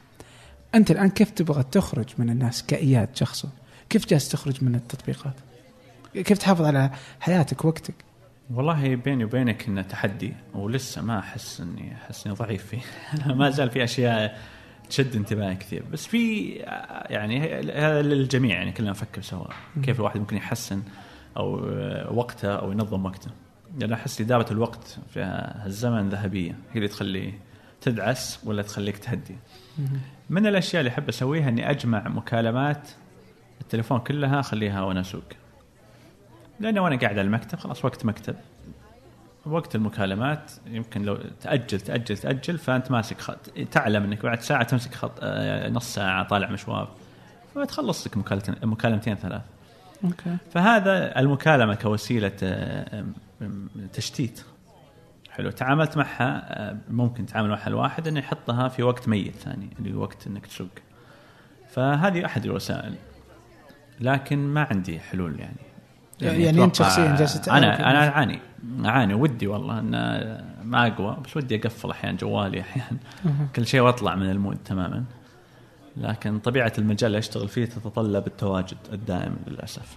أنت الآن كيف تبغى تخرج من الناس كإياد شخصه؟ كيف جالس تخرج من التطبيقات؟ كيف تحافظ على حياتك وقتك؟ والله بيني وبينك انه تحدي ولسه ما أحس اني أحس إني ضعيف فيه. <laughs> ما زال في أشياء تشد انتباهي كثير. بس في يعني هذا للجميع يعني كلنا نفكر سوا كيف الواحد ممكن يحسن أو وقته أو ينظم وقته. لأن أحس إدارة الوقت في هالزمن ذهبيه هي اللي تخلي تدعس ولا تخليك تهدي. من الأشياء اللي أحب أسويها إني أجمع مكالمات التليفون كلها أخليها وأنا أسوق. لأنه وأنا قاعد على المكتب خلاص وقت مكتب. وقت المكالمات يمكن لو تأجل تأجل تأجل فأنت ماسك خط تعلم إنك بعد ساعة تمسك خط آه، نص ساعة طالع مشوار. فتخلص لك مكالمتين ثلاث. أوكي. فهذا المكالمة كوسيلة آه، تشتيت. حلو. تعاملت معها آه، ممكن تتعامل معها الواحد إنه يحطها في وقت ميت ثاني اللي هو وقت إنك تسوق فهذه أحد الوسائل. لكن ما عندي حلول يعني. يعني أنت أتوقع- شخصياً جالس أنا؟ أنا أعاني. أعاني ودي والله إن ما أقوى بس ودي أقفل أحيانا جوالي أحيانا. كل شيء وأطلع من المود تماما. لكن طبيعة المجال اللي أشتغل فيه تتطلب التواجد الدائم للأسف.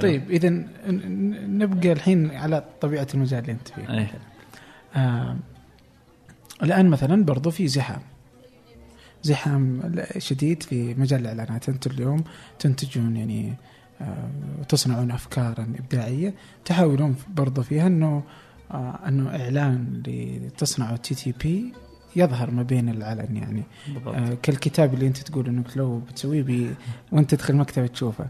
طيب إذا نبقى الحين على طبيعة المجال اللي أنت فيه إيه. آه الآن مثلا برضو في زحام. زحام شديد في مجال الإعلانات. أنتم اليوم تنتجون يعني آه وتصنعون افكارا إبداعية. تحاولون برضو فيها أنه آه أنه إعلان لتصنعوا TTB يظهر ما بين العلن يعني. بالضبط. آه كالكتاب اللي أنت تقول انك لو بتسويه بي وأنت تدخل مكتبة تشوفه.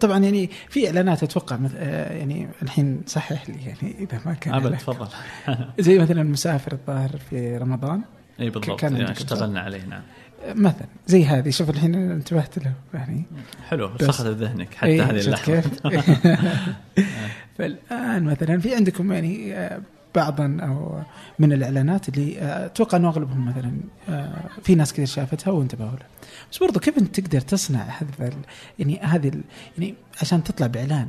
طبعا يعني في إعلانات أتوقع. آه يعني الحين صحح لي يعني إذا ما كان ابد إعلان. تفضل <laughs> زي مثلا مسافر الظاهر في رمضان إي بالضبط كان يعني اشتغلنا عليه نعم آه، مثلا زي هذه شوف الحين انتبهت له يعني حلو سخط ذهنك حتى هذه اللحظة كيف؟ <laughs> <laughs> فالآن مثلا في عندكم يعني آه، بعضا أو من الإعلانات اللي آه، أتوقع إنه أغلبهم مثلا آه، في ناس كثير شافتها وانتبهوا لها بس برضو كيف أنت تقدر تصنع هذا يعني هذه يعني عشان تطلع بإعلان؟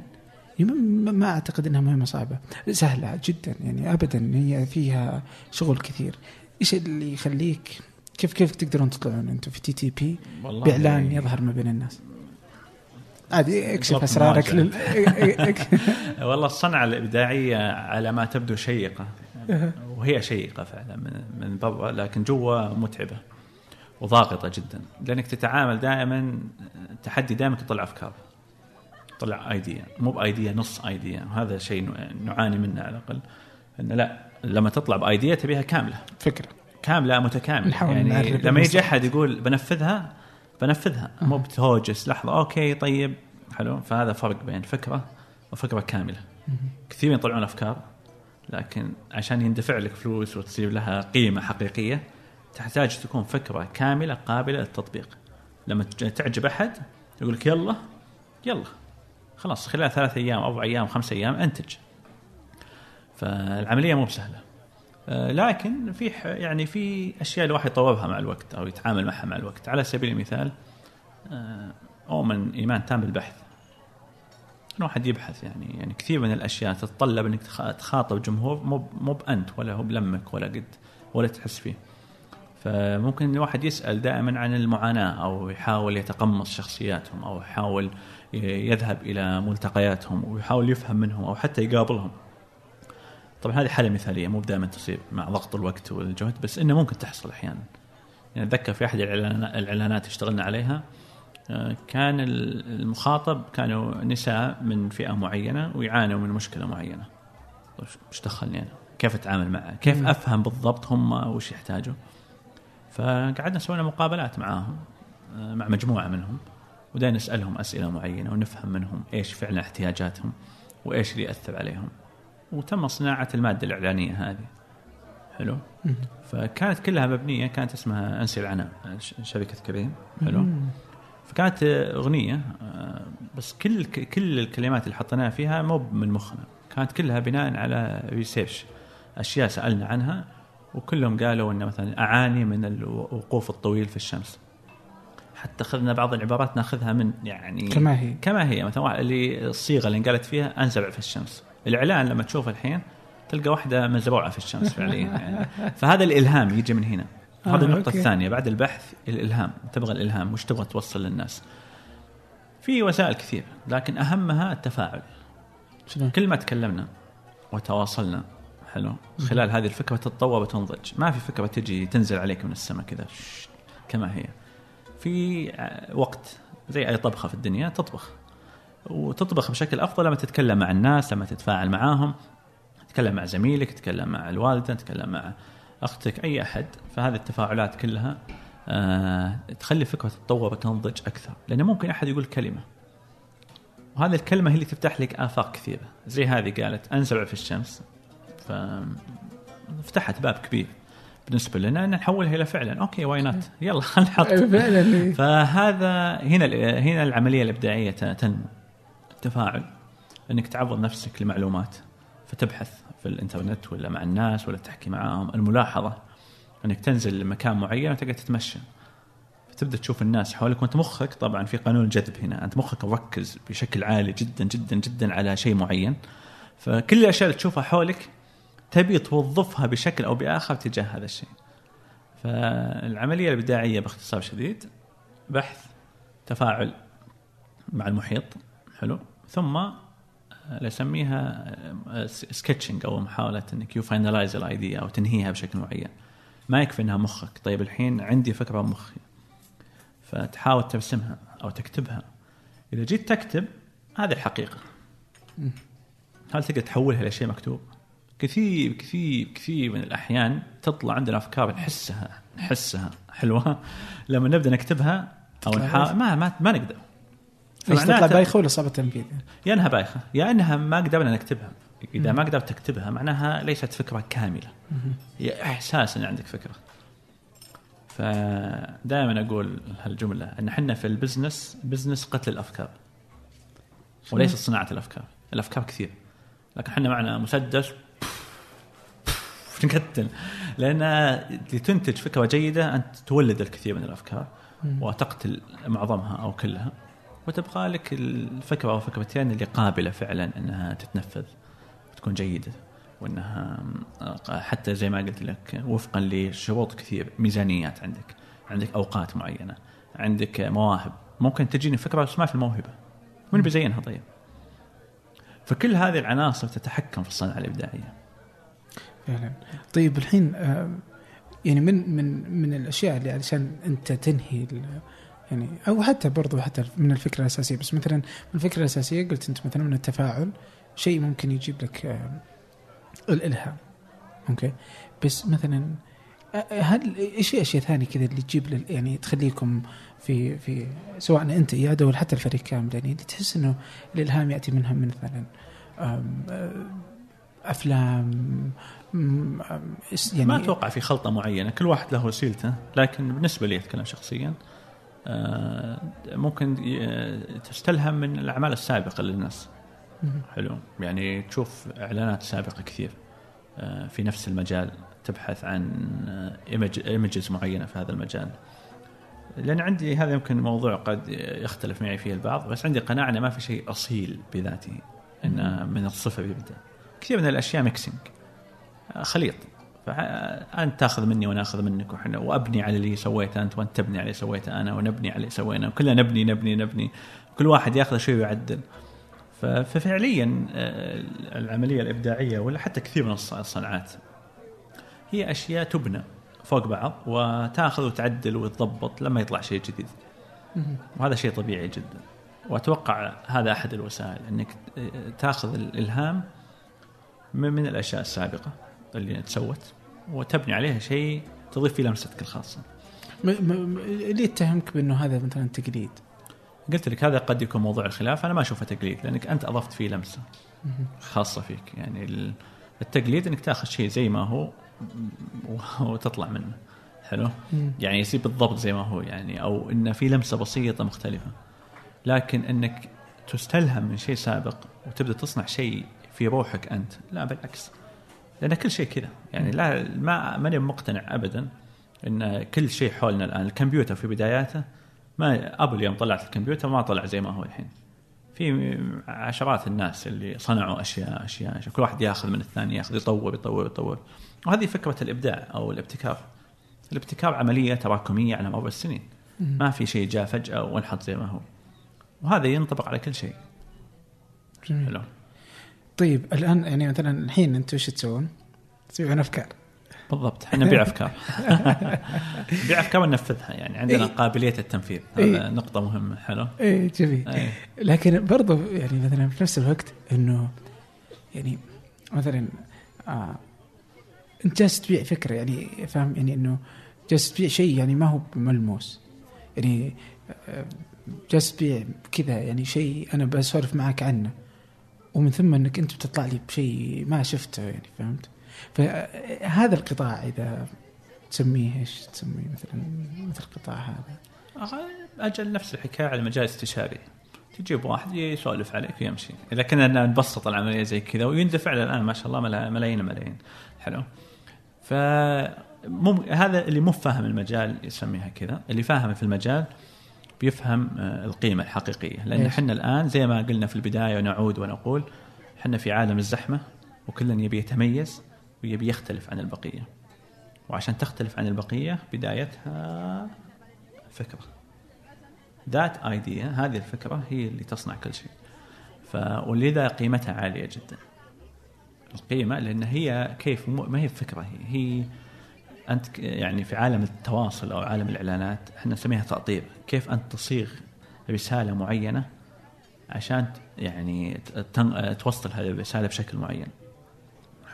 يعني ما- أعتقد إنها مهمة صعبة. سهلة جدا يعني ابدا هي فيها شغل كثير. إيش اللي يخليك كيف كيف تقدرون تطلعون أنتم في TTB بإعلان يظهر ما بين الناس. عادي اكشف أسرارك. لل... <laughs> والله الصنعة الإبداعية على ما تبدو شيقة. وهي شيقة فعلا من من برا لكن جوا متعبة وضاغطة جدا. لأنك تتعامل دائما تحدي دائما تطلع أفكار تطلع أيديا مو بأيديا نص أيديا. وهذا شيء نعاني منه على الأقل إنه لا لما تطلع بأيديا تبيها كاملة. فكرة. كاملة متكاملة. يعني لما يجي. أحد يقول بنفذها بنفذها. مو بتهوجس لحظة أوكي طيب. حلو؟ فهذا فرق بين فكرة وفكرة كاملة. كثير يطلعون أفكار لكن عشان يندفع لك فلوس وتصير لها قيمة حقيقية تحتاج تكون فكرة كاملة قابلة للتطبيق. لما تعجب أحد يقول لك يلا يلا. خلاص خلال ثلاث أيام أربع أيام خمس أيام أنتج. فالعملية مو بسهلة. آه، لكن في يعني في أشياء الواحد يطورها مع الوقت أو يتعامل معها مع الوقت. على سبيل المثال اؤمن إيمان تام بالبحث. الواحد يبحث يعني يعني كثير من الأشياء تتطلب إنك تخ- تخاطب جمهور مو مو بأنت ولا هو بلمك ولا قد ولا تحس فيه. فممكن الواحد يسأل دائما عن المعاناة أو يحاول يتقمص شخصياتهم أو يحاول يذهب إلى ملتقياتهم ويحاول يفهم منهم أو حتى يقابلهم. طبعا هذه حالة مثالية مو دائما تصير مع ضغط الوقت والجهد بس إنه ممكن تحصل أحيانا. يعني أتذكر في أحد الإعلانات اشتغلنا عليها. كان ال- المخاطب كانوا نساء من فئة معينة ويعانوا من مشكلة معينة. طيب إيش دخلني أنا؟ كيف أتعامل معه؟ كيف أفهم بالضبط هم وش يحتاجوا؟ فقعدنا سوينا مقابلات معاهم آه، مع مجموعة منهم ودينا نسألهم أسئلة معينة ونفهم منهم إيش فعلا احتياجاتهم وإيش اللي يأثر عليهم. وتم صناعة المادة الإعلانية هذه. حلو؟ فكانت كلها مبنية كانت اسمها انسي العناء ش- شركه كريم حلو؟ فكانت أغنية آه، بس كل كل الكلمات اللي حطيناها فيها مو من مخنا. كانت كلها بناء على ريسيرش أشياء سألنا عنها وكلهم قالوا ان مثلا أعاني من الوقوف الطويل في الشمس. حتى أخذنا بعض العبارات ناخذها من يعني كما هي. كما هي. مثلا اللي الصيغة اللي انقالت فيها انزرع في الشمس. الإعلان لما تشوفه الحين تلقى واحدة مزروعة في الشمس فعليا يعني. <laughs> فهذا الإلهام يجي من هنا. آه، هذه النقطة أوكي. الثانية بعد البحث الإلهام تبغى الإلهام وش تبغى توصل للناس؟ في وسائل كثير لكن أهمها التفاعل. شلون؟ كل ما تكلمنا وتواصلنا حلو؟ خلال هذه الفكرة تتطور وتنضج. ما في فكرة تجي تنزل عليك من السماء كذا كما هي. في ع- وقت زي أي طبخة في الدنيا تطبخ. وتطبخ بشكل أفضل لما تتكلم مع الناس لما تتفاعل معاهم. تتكلم مع زميلك تتكلم مع الوالده تتكلم مع أختك أي أحد فهذه التفاعلات كلها آه تخلي الفكرة تتطور وتنضج أكثر. لأنه ممكن أحد يقول كلمة وهذه الكلمة هي اللي تفتح لك آفاق كثيرة. زي هذه قالت انزرع في الشمس. فتحت باب كبير بالنسبة لنا إن نحولها إلى فعلا. okay why not يلا خلينا نحط. فعلا فهذا هنا هنا العملية الإبداعية تنمو التفاعل إنك تعرض نفسك لمعلومات فتبحث في الإنترنت ولا مع الناس ولا تحكي معاهم. الملاحظة إنك تنزل لمكان معين وتقعد تتمشى. فتبدا تشوف الناس حولك وأنت مخك طبعا في قانون الجذب هنا. أنت مخك مركز بشكل عالي جدا جدا جدا على شيء معين. فكل الأشياء اللي تشوفها حولك تبي توظفها بشكل أو بآخر تجاه هذا الشيء. فالعملية الإبداعية باختصار شديد بحث تفاعل مع المحيط حلو. ثم اسميها sketching أو محاولة إنك you finalize ال idea أو تنهيها بشكل معين. ما يكفي إنها بمخك. طيب الحين عندي فكرة بمخي فتحاول ترسمها أو تكتبها. إذا جيت تكتب هذه الحقيقة. هل تقدر تحولها إلى شيء مكتوب؟ كثير كثير كثير من الأحيان تطلع عندنا أفكار نحسها نحسها حلوة. لما نبدأ نكتبها أو نحاول ما ما ما نقدر. إيش تطلع بايخة ولا صعب التنفيذ؟ يا إنها بايخة يا إنها ما قدرنا نكتبها. إذا ما قدرت تكتبها معناها ليست فكرة كاملة. هي إحساس إن عندك فكرة. فدائما أقول هالجملة إن إحنا في ال business business قتل الأفكار. وليس صناعة الأفكار. الأفكار كثير. لكن إحنا معنا مسدس <laughs> نكتل لأن لتنتج فكرة جيدة أنت تولد الكثير من الأفكار وتقتل معظمها أو كلها. وتبقى لك الفكرة أو فكرتين اللي قابلة فعلا إنها تتنفذ وتكون جيدة وإنها حتى زي ما قلت لك وفقا لشروط كثير ميزانيات عندك عندك أوقات معينة عندك مواهب. ممكن تجيني فكرة بس ما في الموهبة. من بيزينها طيب. فكل هذه العناصر تتحكم في الصناعة الإبداعية. فعلا. طيب الحين آه، يعني من من من الأشياء اللي علشان أنت تنهي يعني أو حتى برضو حتى من الفكرة الأساسية. بس مثلا من الفكرة الأساسية قلت أنت مثلا من التفاعل شيء ممكن يجيب لك آه، الإلهام. أوكي؟ بس مثلا آه، هل إيش في أشياء ثانية كذا اللي تجيب يعني تخليكم في في سواء أنت اياد ولا حتى الفريق كامل يعني اللي تحس إنه الإلهام يأتي منها من مثلا آه، أفلام يعني ما أتوقع في خلطة معينة كل واحد له وسيلته لكن بالنسبة لي أتكلم شخصيا آه، ممكن ي- تستلهم من الأعمال السابقة للناس. حلو. يعني تشوف إعلانات سابقة كثير آه، في نفس المجال تبحث عن images معينة في هذا المجال. لأن عندي هذا يمكن موضوع قد يختلف معي فيه البعض بس عندي قناعة إنه ما في شيء أصيل بذاته إنه من الصفر يبدا كثير من الأشياء mixing خليط. فأنت تأخذ مني وأنا أخذ منك. وحنا وأبني على اللي سويته أنت وأنت تبني على اللي سويته أنا ونبني على اللي سوينا. وكلنا نبني نبني نبني. كل واحد يأخذ شيء ويعدل. ففعليا آه، العملية الإبداعية ولا حتى كثير من الص- الصناعات هي أشياء تبنى فوق بعض وتأخذ وتعدل وتضبط لما يطلع شيء جديد. وهذا شيء طبيعي جدا. وأتوقع هذا أحد الوسائل إنك تأخذ الإلهام من الأشياء السابقة. اللي تسوت وتبني عليها شيء تضيف فيه لمستك الخاصة. م- م- ليه اتهمك بأنه هذا مثلا تقليد؟ قلت لك هذا قد يكون موضوع الخلاف أنا ما أشوفه تقليد لأنك أنت أضفت فيه لمسة خاصة فيك. يعني ال- التقليد إنك تأخذ شيء زي ما هو <laughs> وتطلع منه. حلو؟ يعني يصير بالضبط زي ما هو يعني أو انه في لمسة بسيطة مختلفة. لكن إنك تستلهم من شيء سابق وتبدأ تصنع شيء في روحك أنت لا بالعكس. لأن كل شيء كذا. يعني لا ما ماني مقتنع ابدا إن كل شيء حولنا الآن. الكمبيوتر في بداياته ما ابل يوم طلعت الكمبيوتر ما طلع زي ما هو الحين. في عشرات الناس اللي صنعوا أشياء أشياء, أشياء. كل واحد ياخذ من الثاني ياخذ يطور يطور يطور. وهذه فكرة الإبداع أو الابتكار. الابتكار عملية تراكمية على مر السنين. ما في شيء جاء فجأة وانحط زي ما هو. وهذا ينطبق على كل شيء. جميل. حلو. طيب الآن يعني مثلا الحين أنتم إيش تسوون؟ تسوون أفكار بالضبط إحنا نبيع أفكار <laughs> نبيع أفكار وننفذها يعني عندنا إيه. قابلية التنفيذ إيه. هذا نقطة مهمة حلو إيه جميل إيه. لكن برضو يعني مثلا في نفس الوقت إنه يعني مثلا آه أنت جالس تبيع فكرة يعني فاهم يعني إنه جالس تبيع شيء يعني ما هو ملموس يعني آه، جالس تبيع كذا يعني شيء أنا بسولف معك عنه ومن ثم إنك أنت بتطلع لي بشيء ما شفته يعني فهمت؟ فهذا القطاع إذا تسميه إيش تسميه مثلا؟ مثل القطاع هذا. أجل نفس الحكاية على المجال الاستشاري تجيب واحد يسولف عليك ويمشي. إذا كنا نبسط العملية زي كذا ويندفع الآن ما شاء الله ملا- ملايين الملايين حلو. ف. هذا اللي مو فاهم المجال يسميها كذا اللي فاهم في المجال بيفهم آه، القيمة الحقيقية. لأن؟ إحنا الآن زي ما قلنا في البداية ونعود ونقول إحنا في عالم الزحمة وكل يبي يتميز ويبي يختلف عن البقية. وعشان تختلف عن البقية بدايتها فكرة. ذات ايديا هذه الفكرة هي اللي تصنع كل شيء. ف ولذا قيمتها عالية جدا. القيمة لأن هي كيف ما هي فكرة هي, هي أنت يعني في عالم التواصل أو عالم الإعلانات إحنا نسميها تأطير كيف أنت تصيغ رسالة معينة عشان يعني توصل هذه الرسالة بشكل معين.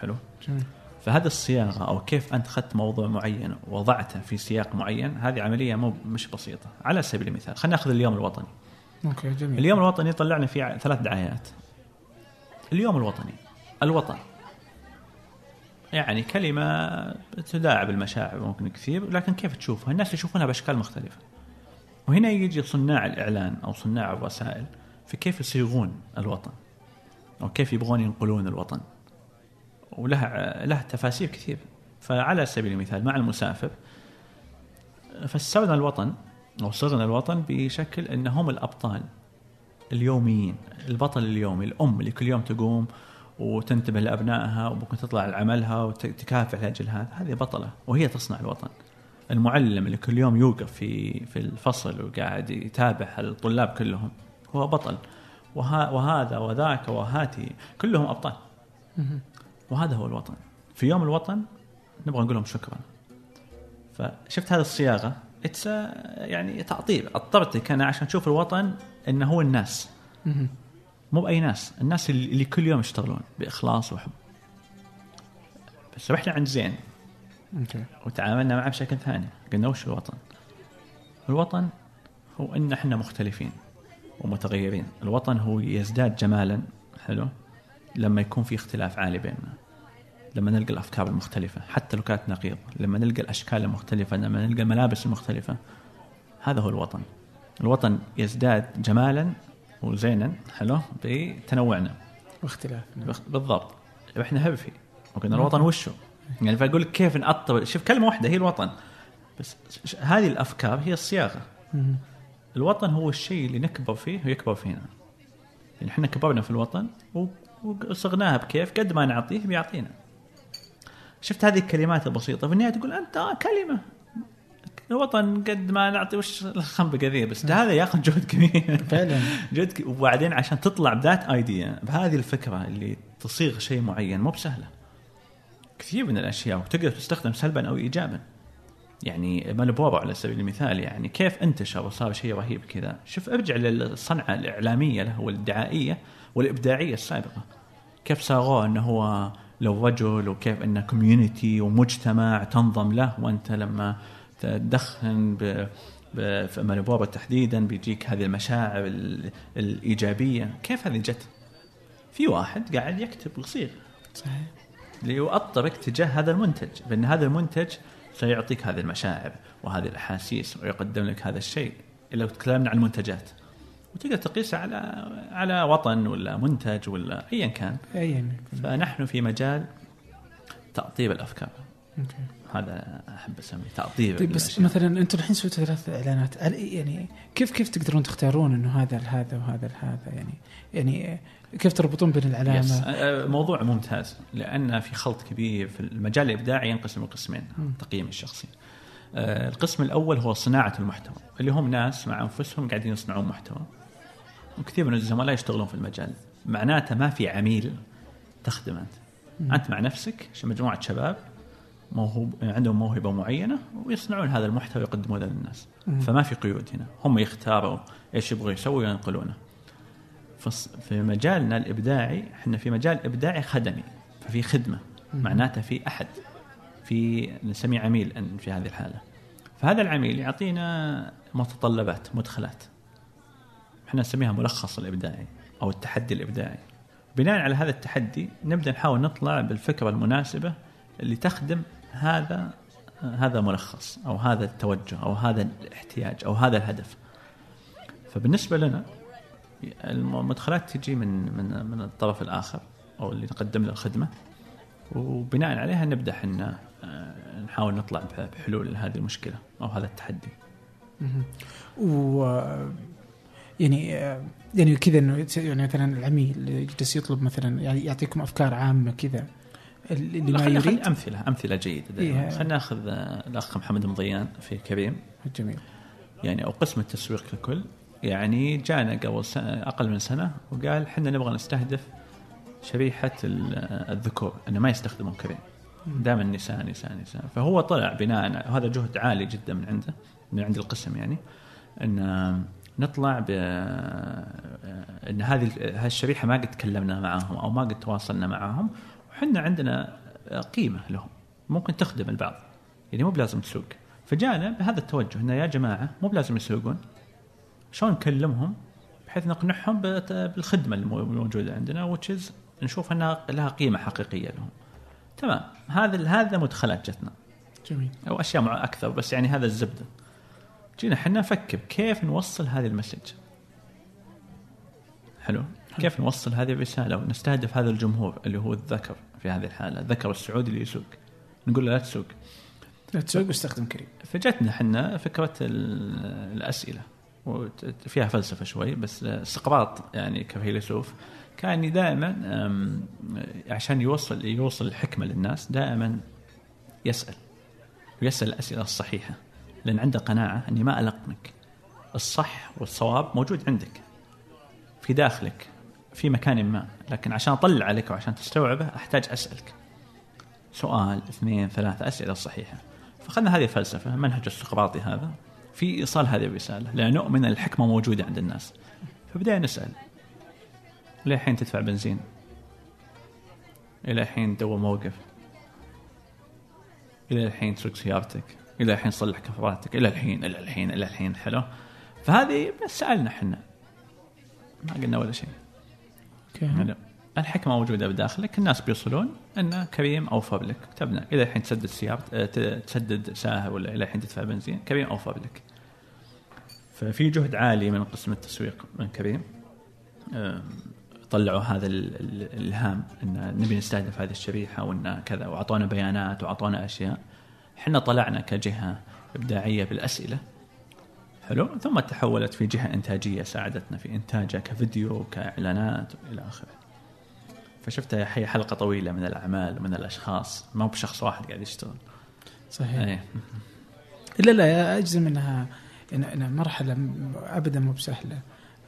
حلو؟ جميل. فهذه الصياغة أو كيف أنت اخذت موضوع معين ووضعته في سياق معين هذه عملية مو مش بسيطة. على سبيل المثال خلينا نأخذ اليوم الوطني. أوكي جميل. اليوم الوطني طلعنا فيه ثلاث دعايات. اليوم الوطني الوطن. يعني كلمة تداعب المشاعر ممكن كثير لكن كيف تشوفها؟ الناس يشوفونها بأشكال مختلفة. وهنا يجي صناع الإعلان أو صناع الرسائل في كيف يصيغون الوطن أو كيف يبغون ينقلون الوطن. ولها لها تفاسير كثير. فعلى سبيل المثال مع المسافر فسرنا الوطن أو صرنا الوطن بشكل انهم الأبطال اليوميين البطل اليومي الأم اللي كل يوم تقوم وتنتبه لأبنائها وممكن تطلع لعملها وتكافح لأجل هذا. هذه بطلة وهي تصنع الوطن. المعلم اللي كل يوم يوقف في في الفصل وقاعد يتابع الطلاب كلهم هو بطل. وها وهذا وذاك وهاتي كلهم أبطال. وهذا هو الوطن. في يوم الوطن نبغى نقول لهم شكرا. فشفت هذه الصياغة؟ it's يعني تعطيل. اضطرتك أنا عشان تشوف الوطن إنه هو الناس. مو بأي ناس الناس اللي كل يوم يشتغلون بإخلاص وحب. بس رحنا عند زين. okay. وتعاملنا معه بشكل ثاني. قلنا وش الوطن؟ الوطن هو إن إحنا مختلفين ومتغيرين. الوطن هو يزداد جمالا حلو؟ لما يكون في اختلاف عالي بيننا. لما نلقى الأفكار المختلفة حتى لو كانت نقيضة. لما نلقى الأشكال المختلفة لما نلقى الملابس المختلفة هذا هو الوطن. الوطن يزداد جمالا وزينا حلو؟ بتنوعنا واختلاف بخ- بالضبط. إحنا هبفي وقلنا الوطن وشو؟ يعني فأقول لك كيف نأطب شوف كلمة واحدة هي الوطن. بس هذه الأفكار هي الصياغة. الوطن هو الشيء اللي نكبر فيه ويكبر فينا. يعني إحنا كبرنا في الوطن وصغناها بكيف قد ما نعطيه بيعطينا. شفت هذه الكلمات البسيطة؟ في النهاية تقول أنت كلمة. الوطن قد ما نعطي وش الخنبقه ذي بس هذا ياخذ جهد كبير. فعلا. <laughs> جد ك- وبعدين عشان تطلع بذات ايديا بهذه الفكرة اللي تصيغ شيء معين مو بسهلة. كثير من الأشياء وتقدر تستخدم سلبا أو ايجابا. يعني مالبورو على سبيل المثال يعني كيف انتشر وصار شيء رهيب كذا؟ شوف ارجع للصنعة الإعلامية له والدعائيه والإبداعية السابقة. كيف صاغوه؟ إنه هو لو رجل وكيف إنه community ومجتمع تنظم له وأنت لما تدخن ب ب- في مالبورو تحديدا بيجيك هذه المشاعر ال- الإيجابية. كيف هذه جت؟ في واحد قاعد يكتب ويصيغ صحيح. ليؤطرك تجاه هذا المنتج بأن هذا المنتج سيعطيك هذه المشاعر وهذه الأحاسيس ويقدم لك هذا الشيء لو تكلمنا عن المنتجات. وتقدر تقيسها على على وطن ولا منتج ولا ايا كان. ايا فنحن في مجال تأطيب الأفكار. أوكي. هذا أحب أسميه تأطيب طيب بس الأشياء. مثلا أنتم الحين سويتوا ثلاث إعلانات يعني كيف كيف تقدرون تختارون إنه هذا لهذا وهذا لهذا يعني يعني كيف تربطون بين يس. العلامه؟ أه، موضوع ممتاز لأن في خلط كبير في المجال الإبداعي ينقسم لقسمين تقييمي الشخصي. أه، القسم الأول هو صناعة المحتوى اللي هم ناس مع أنفسهم قاعدين يصنعون محتوى. وكثير من الزملاء يشتغلون في المجال معناته ما في عميل تخدم أنت. أنت مع نفسك مجموعة شباب موهوب عندهم موهبة معينة ويصنعون هذا المحتوى ويقدمونه للناس. فما في قيود هنا، هم يختاروا إيش يبغوا يسووا وينقلونه. في مجالنا الإبداعي إحنا في مجال إبداعي خدمي. ففي خدمة. معناته في أحد. في نسميه عميل في هذه الحالة. فهذا العميل يعطينا متطلبات مدخلات. إحنا نسميها ملخص الإبداعي أو التحدي الإبداعي. بناء على هذا التحدي نبدأ نحاول نطلع بالفكرة المناسبة اللي تخدم هذا هذا ملخص أو هذا التوجه أو هذا الاحتياج أو هذا الهدف. فبالنسبة لنا المدخلات تجي من من من الطرف الآخر أو اللي نقدم له الخدمة. وبناء عليها نبدأ إحنا آه، نحاول نطلع بح- بحلول لهذه المشكلة أو هذا التحدي. و يعني يعني كذا إنه يعني مثلا العميل يجلس يطلب مثلا يعني يعطيكم أفكار عامة كذا. اللي ما خلينا يريد. خلينا أمثلة أمثلة جيدة إيه. خلينا ناخذ آه، الأخ محمد مضيان في كريم. جميل. يعني أو قسم التسويق ككل. يعني جانا قبل سنة أقل من سنة وقال إحنا نبغى نستهدف شريحة ال- الذكور. إنه ما يستخدمون كريم. دائما نساء نساء نساء. فهو طلع بناء وهذا جهد عالي جدا من عنده من عند القسم يعني. إن نطلع ب إن هذه هذه الشريحه ما قد تكلمنا معاهم أو ما قد تواصلنا معاهم. وحنا عندنا قيمة لهم ممكن تخدم البعض يعني مو بلازم تسوق فجانا بهذا التوجه إنه يا جماعة مو بلازم يسوقون شلون نكلمهم بحيث نقنعهم بالخدمة المو- الموجوده عندنا which is نشوف إنها لها قيمة حقيقية لهم. تمام هذا هذا مدخلات جتنا جميل أو أشياء مع أكثر بس يعني هذا الزبدة. جينا إحنا نفكر كيف نوصل هذه المسج. حلو؟ كيف نوصل هذه الرسالة ونستهدف هذا الجمهور اللي هو الذكر في هذه الحالة. الذكر السعودي اللي يسوق. نقول له لا تسوق. لا تسوق واستخدم كريم. فجتنا إحنا فكرة ال- الأسئلة. وفيها فلسفة شوي بس استقراط يعني كفيلسوف كان دائما عشان يوصل يوصل الحكمة للناس دائما يسأل. ويسأل الأسئلة الصحيحة. لأن عنده قناعة أني ما القمك الصح والصواب موجود عندك. في داخلك. في مكان ما. لكن عشان أطلع عليك وعشان تستوعبه أحتاج أسألك. سؤال اثنين ثلاثة أسئلة صحيحة. فأخذنا هذه الفلسفة منهج السقراطي هذا. في إيصال هذه الرسالة لأن نؤمن الحكمة موجودة عند الناس. فبدأنا نسأل. إلى الحين تدفع بنزين. إلى الحين تدور موقف. إلى الحين تسوق سيارتك. إلى الحين تصلح كفراتك. إلى الحين إلى الحين إلى الحين حلو. فهذه بس سألنا إحنا. ما قلنا ولا شيء. حلو. الحكمة موجودة بداخلك الناس بيوصلون أن كريم اوفر لك كتبنا إلى الحين تسدد سيارة آه، تسدد ساعه ولا إلى الحين تدفع بنزين. كريم اوفر لك ففي جهد عالي من قسم التسويق من كريم. طلعوا هذا ال- ال- الإلهام أن نبي نستهدف هذه الشريحة وأن كذا وأعطونا بيانات وأعطونا أشياء. إحنا طلعنا كجهة إبداعية بالأسئلة. حلو؟ ثم تحولت في جهة إنتاجية ساعدتنا في إنتاجها كفيديو كإعلانات إلى آخره. فشفتها هي حلقة طويلة من الأعمال ومن الأشخاص. ما هو بشخص واحد قاعد يشتغل. صحيح. إيه. لا لا أجزم إنها انها مرحلة أبدا مو بسهلة.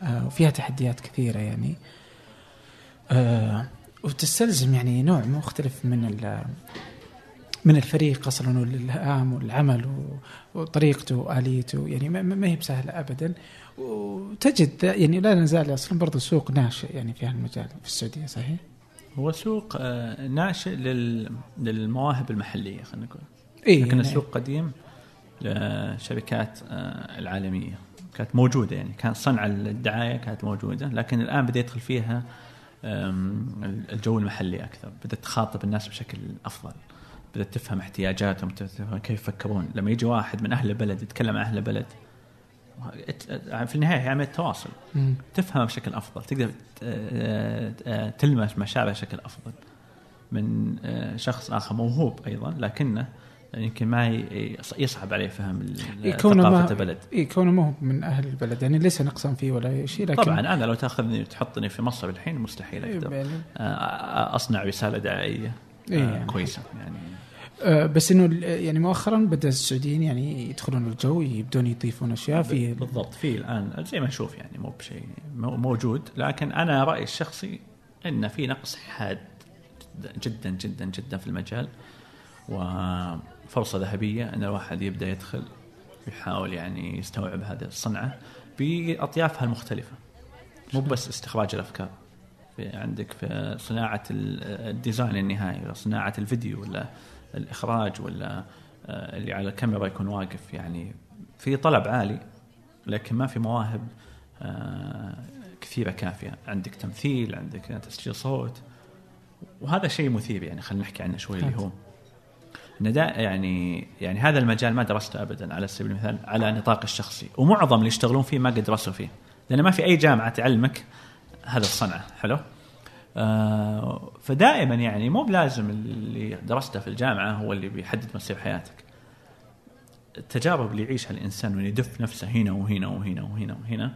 آه، وفيها تحديات كثيرة يعني. آه، وتستلزم يعني نوع مختلف من من الفريق أصلا والإلهام والعمل وطريقته وآليته. يعني ما- هي بسهلة ابدا. وتجد يعني لا نزال أصلا برضو سوق ناشئ يعني في هالمجال في السعودية صحيح؟ هو سوق آه، ناشئ لل... للمواهب المحلية خلينا نقول. إيه لكن يعني- السوق قديم للشركات آه، العالمية. كانت موجودة يعني كان صنع الدعاية كانت موجودة لكن الآن بدأ يدخل فيها الجو المحلي أكثر. بدأت تخاطب الناس بشكل أفضل. بدأت تفهم احتياجاتهم تفهم كيف يفكرون. لما يجي واحد من أهل البلد يتكلم عن أهل البلد في النهاية هي عمليه تواصل مم. تفهم بشكل أفضل تقدر تلمس مشاعره بشكل أفضل. من آه، شخص آخر موهوب أيضا لكنه يمكن ما يصعب عليه فهم إيه، ثقافة البلد. إيه كونه ما هو من أهل البلد يعني ليس نقصا فيه ولا شيء لكن طبعا أنا لو تأخذني وتحطني في مصر الحين مستحيل إيه، أقدر يعني- آه، أصنع رسالة دعائيه إيه، آه، يعني. كويسة يعني. بس إنه ال- يعني مؤخرا بدأ السعوديين يعني يدخلون الجو يبدون يضيفون أشياء في بالضبط في الآن زي ما نشوف يعني مو بشيء مو- موجود. لكن أنا رأيي الشخصي إن في نقص حاد جدا جدا جدا في المجال. وفرصة ذهبية إن الواحد يبدأ يدخل يحاول يعني يستوعب هذه الصنعة بأطيافها المختلفة. مو بس استخراج الأفكار. في عندك في صناعة ال- الديزاين النهائي ولا صناعة الفيديو ولا الإخراج ولا آه، اللي على الكاميرا يكون واقف يعني في طلب عالي لكن ما في مواهب آه، كثيرة كافية. عندك تمثيل عندك تسجيل صوت وهذا شيء مثير يعني خلينا نحكي عنه شوي اللي هو. ان يعني يعني هذا المجال ما درسته ابدا على سبيل المثال على نطاق الشخصي ومعظم اللي يشتغلون فيه ما قد درسوا فيه لأن ما في أي جامعة تعلمك هذا الصنعة. حلو؟ آه فدائما يعني مو بلازم اللي درسته في الجامعة هو اللي بيحدد مصير حياتك. التجارب اللي يعيشها الإنسان وان يدف نفسه هنا وهنا وهنا وهنا وهنا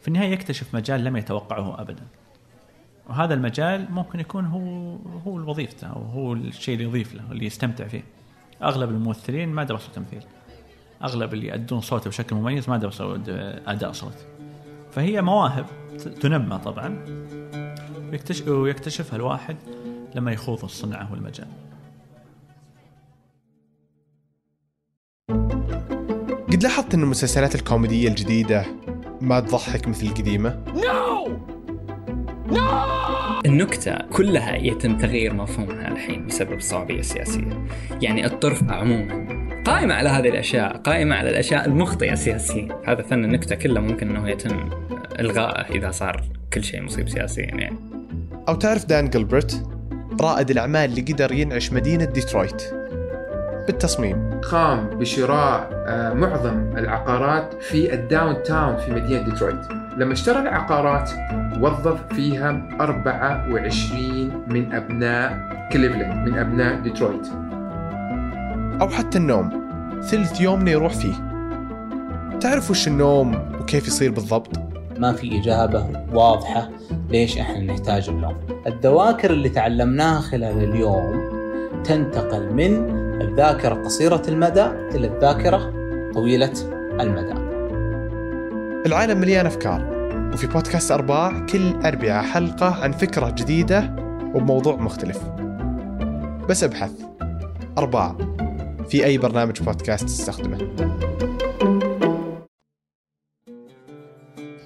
في النهاية يكتشف مجال لم يتوقعه ابدا. وهذا المجال ممكن يكون هو هو وظيفته أو هو الشيء اللي يضيف له اللي يستمتع فيه. أغلب الممثلين ما درسوا تمثيل. أغلب اللي يأدون صوته بشكل مميز ما درسوا أداء صوت فهي مواهب تنمى طبعا. ويكتشف ويكتشفها الواحد لما يخوض الصنعة والمجال. قد لاحظت أن المسلسلات الكوميدية الجديدة ما تضحك مثل القديمة؟ النكتة كلها يتم تغيير مفهومها الحين بسبب الصعوبية السياسية يعني الطرف عموما قائمة على هذه الأشياء قائمة على الأشياء المخطئة سياسيا. هذا فن النكتة كله ممكن أنه يتم إلغائه إذا صار كل شيء مصيب سياسيا يعني. أو تعرف دان جلبرت؟ رائد الأعمال اللي قدر ينعش مدينة ديترويت. بالتصميم. قام بشراء آه، معظم العقارات في ال downtown في مدينة ديترويت. لما اشترى العقارات وظف فيها 24 من أبناء كليفلاند من أبناء ديترويت. أو حتى النوم. ثلث يومنا يروح فيه. تعرف وش النوم وكيف يصير بالضبط؟ ما في إجابة واضحة ليش إحنا نحتاج النوم الذواكر اللي تعلمناها خلال اليوم تنتقل من الذاكرة قصيرة المدى إلى الذاكرة طويلة المدى. العالم مليان أفكار وفي بودكاست أرباع كل أربعة حلقة عن فكرة جديدة وبموضوع مختلف. بس أبحث. أرباع. في أي برنامج بودكاست تستخدمه.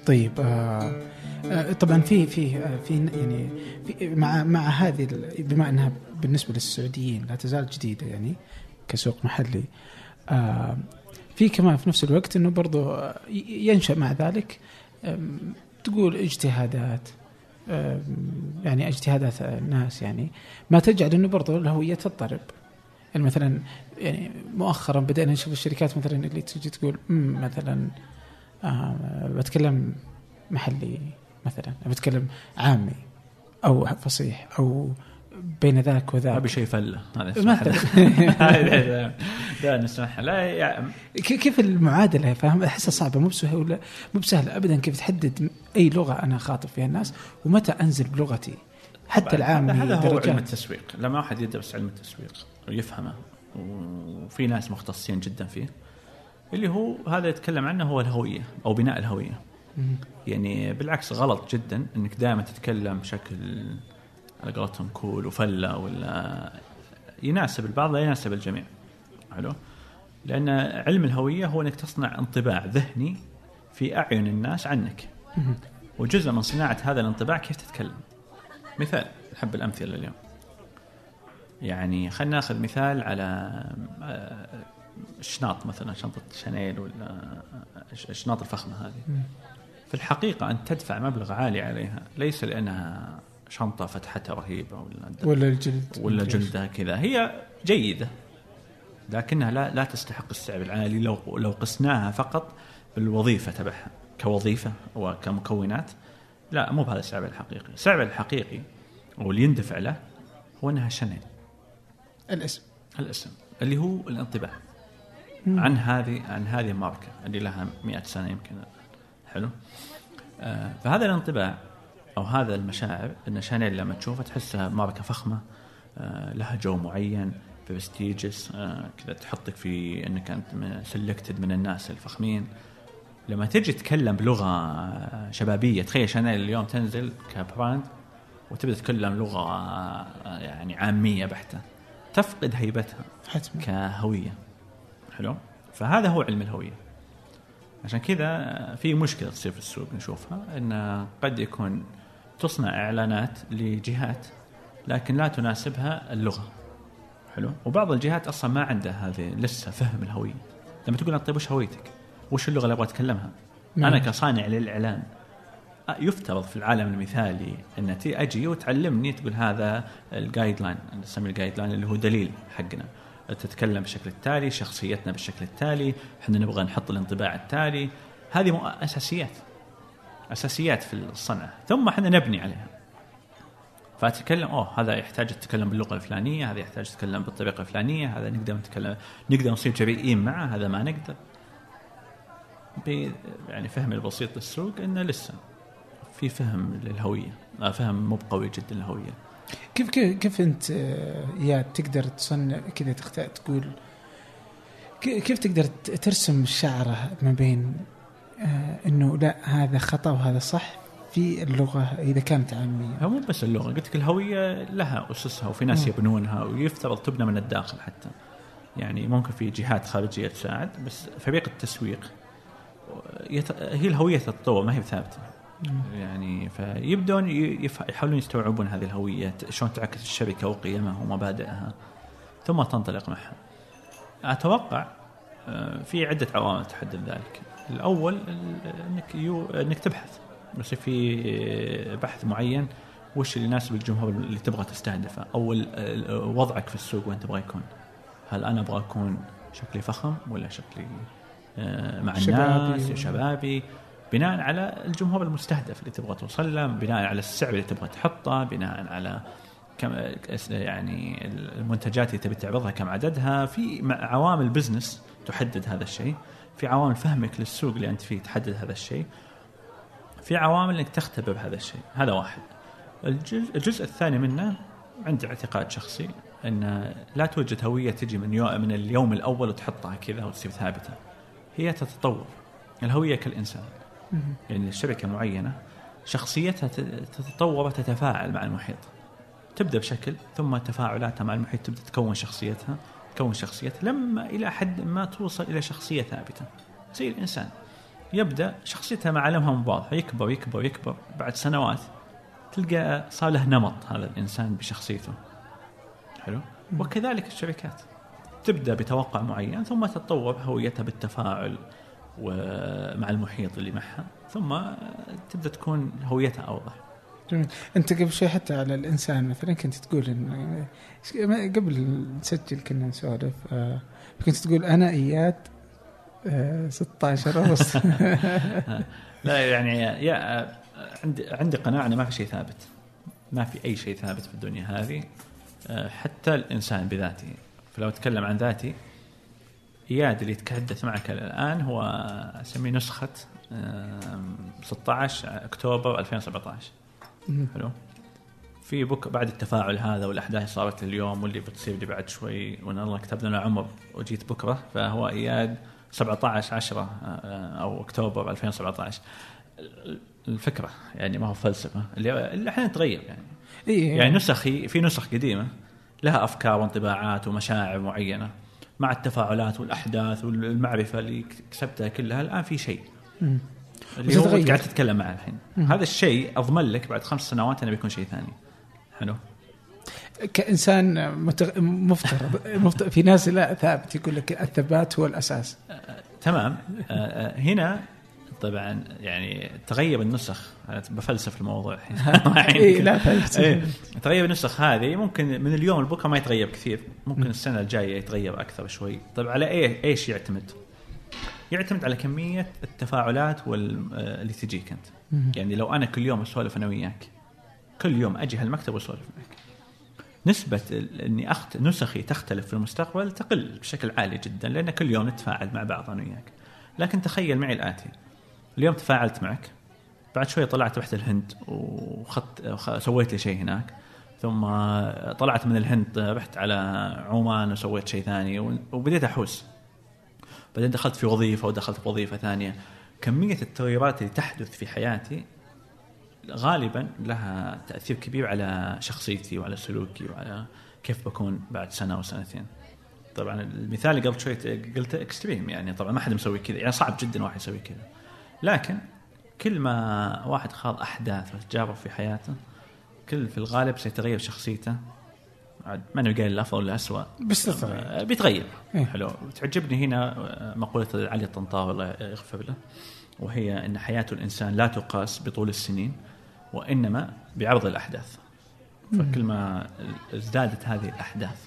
طيب آه آه طبعا في في آه في يعني في مع مع هذه بما أنها بالنسبة للسعوديين لا تزال جديدة يعني كسوق محلي آه في كمان في نفس الوقت إنه برضو آه، ينشأ مع ذلك تقول اجتهادات يعني اجتهادات الناس يعني ما تجعل إنه برضو الهوية تضطرب. يعني مثلا يعني مؤخرا بدأنا نشوف الشركات مثلا اللي تجي تقول "مم، مثلا آه بتكلم محلي مثلا بتكلم عامي أو فصيح أو بين ذاك وذاك. أبي شيء فلة. هذا مثلا. <laughs> لا نسمح لا يعني كيف المعادلة فاهم؟ أحسها صعبة مو بسهولة مو بسهلة ابدا. كيف تحدد أي لغة أنا اخاطب فيها الناس ومتى أنزل بلغتي؟ حتى العامي هذا هو علم التسويق. لما واحد يدرس علم التسويق. ويفهمه. وفي ناس مختصين جدا فيه. اللي هو هذا يتكلم عنه هو الهوية أو بناء الهوية. يعني بالعكس غلط جدا إنك دائما تتكلم بشكل على قولتهم كول وفلة ولا يناسب البعض لا يناسب الجميع. حلو؟ لأن علم الهوية هو إنك تصنع انطباع ذهني في أعين الناس عنك. وجزء من صناعة هذا الانطباع كيف تتكلم؟ مثال نحب الأمثلة اليوم. يعني خلينا ناخذ مثال على آه، الشناط مثلا شنطة شانيل ولا الش- الشناط الفخمة هذه. في الحقيقة انت تدفع مبلغ عالي عليها. ليس لأنها شنطة فتحتها رهيبة ولا ولا الجلد. ولا. جلدها كذا. هي جيدة لكنها لا لا تستحق السعر العالي. لو لو قسناها فقط بالوظيفة تبعها كوظيفة وكمكونات لا مو بهذا السعر الحقيقي، السعر الحقيقي واللي يندفع له هو أنها شانيل. الاسم. الاسم اللي هو الانطباع. عن هذه عن هذه الماركة. اللي لها 100 سنة يمكن. حلو. آه فهذا الانطباع أو هذا المشاعر ان شانيل لما تشوفها تحسها ماركة فخمة. آه لها جو معين prestigious آه كذا تحطك في إنك أنت selected من الناس الفخمين. لما تجي تتكلم بلغة شبابية تخيل شانيل اليوم تنزل ك brand وتبدا تتكلم لغة آه، يعني عامية بحتة تفقد هيبتها حتما. كهوية. حلو؟ فهذا هو علم الهوية. عشان كذا في مشكلة تصير في السوق نشوفها إن قد يكون تصنع إعلانات لجهات لكن لا تناسبها اللغة. حلو؟ وبعض الجهات أصلا ما عندها هذه لسه فهم الهوية. لما تقول طيب وش هويتك؟ وش اللغة اللي أبغى أتكلمها؟ نعم. أنا كصانع للإعلان. يفترض في العالم المثالي إن تي أجي وتعلمني تقول هذا ال guideline نسميه ال guideline اللي هو دليل حقنا. تتكلم بالشكل التالي شخصيتنا بالشكل التالي إحنا نبغى نحط الانطباع التالي. هذه أساسيات أساسيات في الصنعة. ثم إحنا نبني عليها. فأتكلم أوه هذا يحتاج تتكلم باللغة الفلانية هذا يحتاج تتكلم بالطريقة الفلانية هذا نقدر نتكلم نقدر نصير جريئين معه هذا ما نقدر. يعني فهمي البسيط للسوق إنه لسه في فهم للهوية آه، فهم مو بقوي جدا للهوية. كيف كيف, كيف انت آه، يا تقدر تصنع كذا تختار تقول كيف تقدر ترسم الشعره ما بين آه إنه لا هذا خطأ وهذا صح في اللغة إذا كانت عاميه هو مو بس اللغة قلت لك الهوية لها أسسها وفي ناس. يبنونها ويفترض تبنى من الداخل حتى. يعني ممكن في جهات خارجية تساعد بس فريق التسويق يت... هي الهوية تتطور ما هي ثابتة. يعني فيبدون يحاولون يستوعبون هذه الهوية شلون تعكس الشركة وقيمها ومبادئها. ثم تنطلق معها. أتوقع آه، في عدة عوامل تحدد ذلك. الأول ال- إنك يو... إنك تبحث. بس في بحث معين. وش اللي يناسب الجمهور اللي تبغى تستهدفه؟ أو وضعك في السوق وين تبغى يكون. هل أنا أبغى أكون شكلي فخم ولا شكلي آه، مع شبابي. الناس؟ شبابي. بناء على الجمهور المستهدف اللي تبغى توصل له بناء على السعر اللي تبغى تحطه بناء على كم يعني المنتجات اللي تبي تعرضها كم عددها. في عوامل بزنس تحدد هذا الشيء. في عوامل فهمك للسوق اللي أنت فيه تحدد هذا الشيء. في عوامل إنك تختبر هذا الشيء. هذا واحد. الجزء, الثاني منه عندي اعتقاد شخصي إن لا توجد هوية تجي من من اليوم الأول وتحطها كذا وتصير ثابتة. هي تتطور. الهوية كالإنسان. يعني الشركة معينة شخصيتها تتطور وتتفاعل مع المحيط. تبدأ بشكل ثم تفاعلاتها مع المحيط تبدأ تكون شخصيتها تكون شخصيتها لما إلى حد ما توصل إلى شخصية ثابتة. زي الانسان يبدأ شخصيته معالمها واضحه يكبر يكبر يكبر. بعد سنوات تلقى صار له نمط هذا الإنسان بشخصيته. حلو؟ وكذلك الشركات. تبدأ بتوقع معين ثم تتطور هويتها بالتفاعل ومع المحيط اللي معها ثم تبدأ تكون هويتها أوضح. جميل. أنت قبل شوي حتى على الإنسان مثلا كنت تقول ان قبل نسجل كنا نسولف آه، كنت تقول أنا إياد آه، 16 ونص. <laughs> <laughs> لا يعني يا عندي عندي قناعة إنه ما في شيء ثابت. ما في أي شيء ثابت في الدنيا هذه آه، حتى الإنسان بذاته. فلو أتكلم عن ذاتي اياد اللي يتحدث معك الآن هو أسميه نسخة آم، 16 أكتوبر 2017 مم. حلو. في بك بعد التفاعل هذا والأحداث اللي صارت اليوم واللي بتصير لي بعد شوي وأن الله كتب لنا عمر وجيت بكرة فهو إياد 17 10 أو أكتوبر 2017 الفكرة يعني ما هو فلسفة اللي اللي أحيانا تغير يعني. إيه. يعني نسخي في نسخ قديمة لها أفكار وانطباعات ومشاعر معينة. مع التفاعلات والأحداث والمعرفة اللي كسبتها كلها الآن في شيء. مم. اللي هو. قاعد تتكلم معه الحين. مم. هذا الشيء أضمن لك بعد خمس سنوات إنه بيكون شيء ثاني. حلو؟ كإنسان متغ... مفترض مفترض في ناس لا ثابت يقول لك الثبات هو الأساس. تمام. آه، آه، هنا طبعا يعني تغير النسخ. أنا بفلسف الموضوع. الحين <laughs> <laughs> إيه، لا فلسفة. إيه، تغير النسخ هذه. ممكن من اليوم لبكرة ما يتغير كثير. ممكن مم. السنة الجاية يتغير أكثر شوي. طيب على إيه إيش يعتمد؟ يعتمد على كمية التفاعلات وال- آه، اللي تجيك أنت. مم. يعني لو أنا كل يوم أسولف أنا وياك كل يوم أجي هالمكتب وأسولف معك. نسبة إني أخت... نسخي تختلف في المستقبل تقل بشكل عالي جدا لأن كل يوم نتفاعل مع بعض أنا وياك. لكن تخيل معي الآتي. اليوم تفاعلت معك. بعد شوي طلعت رحت الهند وخدت خ- سويت لي شيء هناك. ثم طلعت من الهند رحت على عمان وسويت شيء ثاني وبديت أحوس. بعدين دخلت في وظيفة ودخلت في وظيفة ثانية. كمية التغيرات اللي تحدث في حياتي غالبا لها تأثير كبير على شخصيتي وعلى سلوكي وعلى كيف بكون بعد سنة أو سنتين. طبعا المثال اللي قبل شوي قلت اكستريم يعني طبعا ما حد مسوي كذا. يعني صعب جدا واحد يسوي كذا. لكن كل ما واحد خاض أحداث وتجارب في حياته كل في الغالب سيتغير شخصيته. عاد ما نقول الأفضل ولا الاسوء بس تتغير. آه، بيتغير. إيه. حلو. تعجبني هنا آه، مقولة علي الطنطاوي الله يغفر له وهي إن حياة الإنسان لا تقاس بطول السنين وإنما بعرض الأحداث. فكل ما ازدادت هذه الأحداث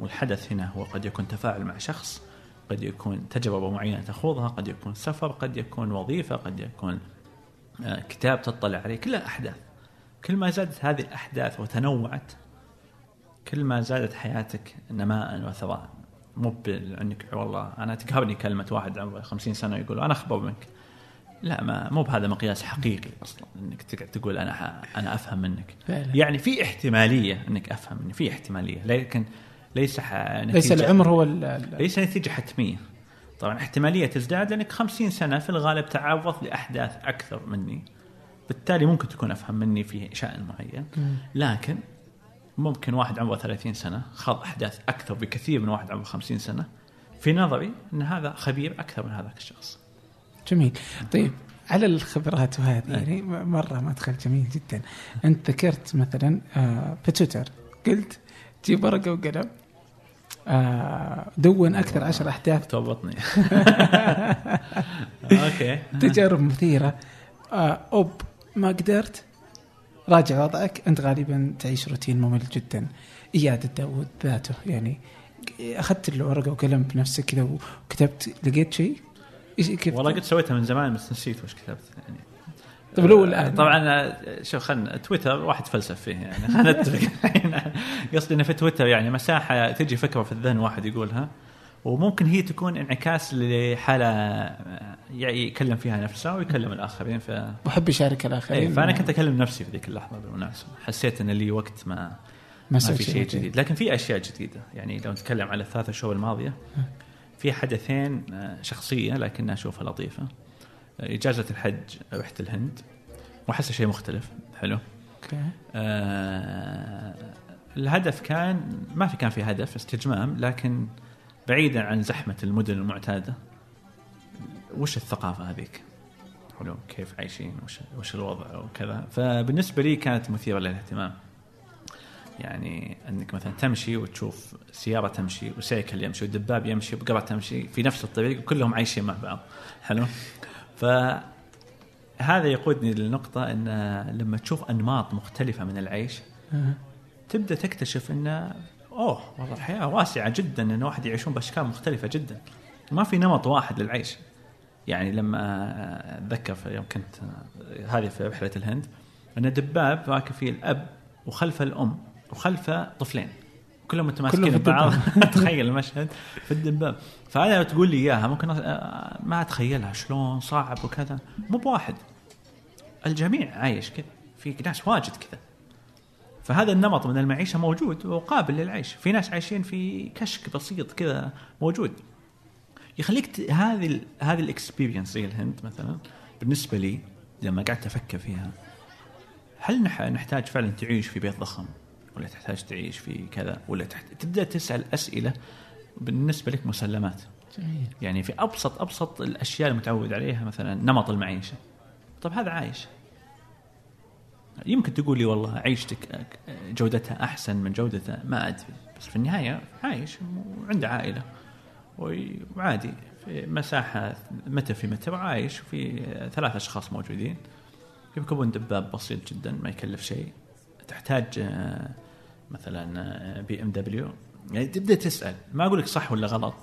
والحدث هنا هو قد يكون تفاعل مع شخص قد يكون تجربة معينة تخوضها قد يكون سفر قد يكون وظيفة قد يكون آه، كتاب تطلع عليه. كلها أحداث كل ما زادت هذه الأحداث وتنوعت كل ما زادت حياتك نماء وثراء. مو إنك والله أنا تقهرني كلمة واحد عمره 50 سنة يقول أنا أخبر منك. لا ما مو بهذا مقياس حقيقي أصلا إنك تقعد تقول أنا أنا أفهم منك. فعلا. يعني في احتمالية إنك أفهم مني في احتمالية. لكن ليس ح... ليس نتيجة- العمر هو ليس نتيجة حتمية. طبعا احتمالية تزداد لأنك 50 سنة في الغالب تعرض لأحداث أكثر مني. بالتالي ممكن تكون أفهم مني في شأن معين. لكن ممكن واحد عمره 30 سنة خاض أحداث أكثر بكثير من واحد عمره 50 سنة. في نظري إن هذا خبير أكثر من هذاك الشخص. جميل. طيب على الخبرات وهذه يعني مرة مدخل جميل جدا. أنت ذكرت مثلا آه، في تويتر قلت جيب ورقه وقلم آه، دون أكثر عشر أحداث. توبطني. <laughs> okay. تجارب مثيرة. آه، أوب ما قدرت. راجع وضعك. أنت غالبا تعيش روتين ممل جدا. إياد داود ذاته يعني أخذت الورقة وقلم بنفسك كذا وكتبت. لقيت شيء؟ والله قد سويتها من زمان بس نسيت وش كتبت يعني. طيب لو الآن. طبعا آه، شوف خلنا تويتر واحد فلسف فيه يعني. <laughs> خلينا نتفق. <laughs> قصدي إنه في تويتر يعني مساحة تجي فكرة في الذهن واحد يقولها. وممكن هي تكون انعكاس لحالة آه، يعني يكلم فيها نفسه ويكلم الآخرين. ف وأحب يشارك الآخرين. إيه فأنا كنت أكلم نفسي في ذيك اللحظة بالمناسبة. حسيت إن لي وقت ما ما في شيء. جديد. جديد. لكن في أشياء جديدة. يعني لو نتكلم على الثلاثة شهور الماضية في حدثين آه، شخصية لكنها اشوفها لطيفة. آه، إجازة الحج رحت الهند واحسها شيء مختلف. حلو. أوكي. آه الهدف كان ما في كان في هدف استجمام لكن بعيدا عن زحمة المدن المعتادة. وش الثقافة هذيك؟ حلو كيف عايشين؟ وش وش الوضع؟ وكذا. فبالنسبة لي كانت مثيرة للاهتمام. يعني إنك مثلا تمشي وتشوف سيارة تمشي وسيكل يمشي ودباب يمشي وبقره تمشي في نفس الطريق وكلهم عايشين مع بعض. حلو. فهذا يقودني للنقطة إن لما تشوف أنماط مختلفة من العيش. تبدأ تكتشف انه أوه والله الحياة واسعة جدا إن واحد يعيشون بأشكال مختلفة جدا. ما في نمط واحد للعيش. يعني لما أتذكر في يوم كنت هذه في رحلة الهند أن دباب راكب فيه الأب وخلفه الأم وخلفه طفلين. كلهم متماسكين ببعض. <laughs> تخيل المشهد في الدباب فانا لو تقول لي إياها ممكن ما أتخيلها شلون صعب وكذا. مو بواحد. الجميع عايش كذا. في ناس واجد كذا. فهذا النمط من المعيشة موجود وقابل للعيش. في ناس عايشين في كشك بسيط كذا موجود. يخليك ت... هذه ال... هذه الاكسبيرينس زي الهند مثلا. بالنسبة لي لما قعدت أفكر فيها هل نح... نحتاج فعلا تعيش في بيت ضخم؟ ولا تحتاج تعيش في كذا ولا تحت... تبدأ تسأل أسئلة بالنسبة لك مسلمات. جميل. يعني في أبسط أبسط الأشياء المتعود عليها مثلا نمط المعيشة. طب هذا عايش. يمكن تقول لي والله عيشتك جودتها أحسن من جودته ما أدري. بس في النهاية عايش وعنده عائلة. وعادي. في مساحه متر في متر عايش وفي ثلاث أشخاص موجودين. يركبون دباب بسيط جدا ما يكلف شيء. تحتاج آه، مثلا BMW. يعني تبدأ تسأل. ما أقول لك صح ولا غلط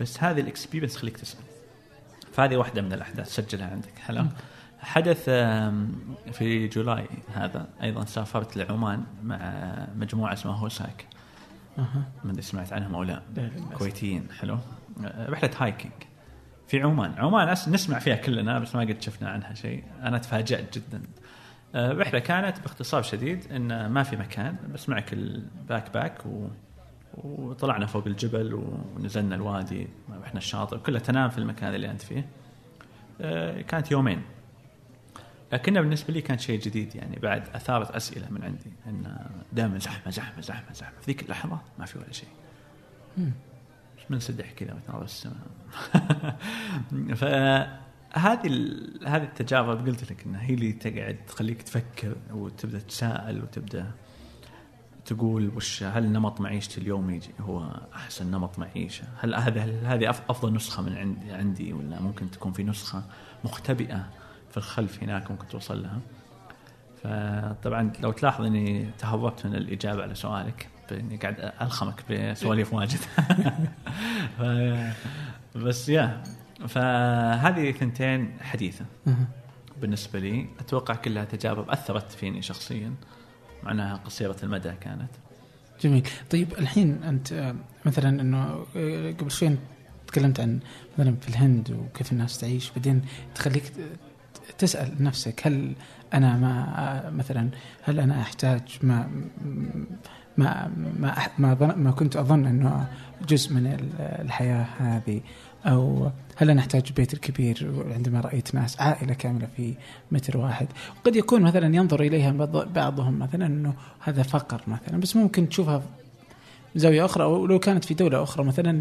بس هذه ال experience تخليك تسأل. فهذه واحدة من الأحداث سجلها عندك. حلو. حدث في July هذا أيضا سافرت لعمان مع مجموعة اسمها هوساك ما أدري سمعت عنهم أو لا. كويتيين. حلو. آه، رحلة hiking في عمان. عمان نسمع فيها كلنا بس ما قد شفنا عنها شيء. أنا تفاجأت جدا. آه، رحلة كانت باختصار شديد إن ما في مكان بس معك ال backpack و وطلعنا فوق الجبل ونزلنا الوادي رحنا الشاطئ كلها تنام في المكان اللي أنت فيه. آه، كانت يومين. لكنها بالنسبة لي كان شيء جديد يعني بعد أثارت أسئلة من عندي إن دائما زحمة زحمة زحمة زحمة. في ذيك اللحظة ما في ولا شيء. منسدح كذا وتناظر السماء. <laughs> فهذه ال- هذه التجارب قلت لك إنها هي اللي تقعد تخليك تفكر وتبدأ تساءل وتبدأ تقول وش هل نمط معيشتي اليومي هو أحسن نمط معيشة؟ هل هذا هذه أفضل نسخة من عندي عندي ولا ممكن تكون في نسخة مختبئة في الخلف هناك ممكن توصل لها؟ فطبعا لو تلاحظ إني تهربت من الإجابة على سؤالك باني قاعد ألخمك بسواليف واجد. <laughs> بس يا فهذه ثنتين حديثة. بالنسبة لي أتوقع كلها تجارب أثرت فيني شخصيا مع انها قصيرة المدى كانت. جميل. طيب الحين أنت مثلا إنه قبل شوي تكلمت عن مثلا في الهند وكيف الناس تعيش بعدين تخليك تسأل نفسك هل أنا ما مثلا هل أنا أحتاج ما ما ما ما, ما كنت أظن إنه جزء من ال- الحياة هذه؟ أو هل أنا احتاج بيت الكبير عندما رأيت ناس عائلة كاملة في متر واحد؟ وقد يكون مثلا ينظر إليها بعض- بعضهم مثلا إنه هذا فقر مثلا بس ممكن تشوفها زاوية أخرى أو لو كانت في دولة أخرى مثلا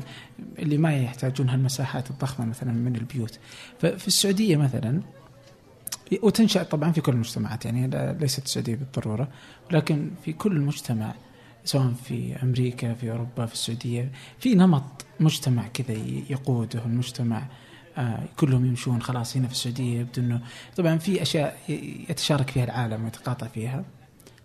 اللي ما يحتاجون هالمساحات الضخمة مثلا من البيوت. ففي السعودية مثلا وتنشا طبعا في كل المجتمعات يعني ليست السعودية بالضرورة ولكن في كل مجتمع سواء في أمريكا في أوروبا في السعودية في نمط مجتمع كذا يقوده المجتمع آه كلهم يمشون خلاص هنا في السعودية يبدو انه طبعا في أشياء يتشارك فيها العالم ويتقاطع فيها.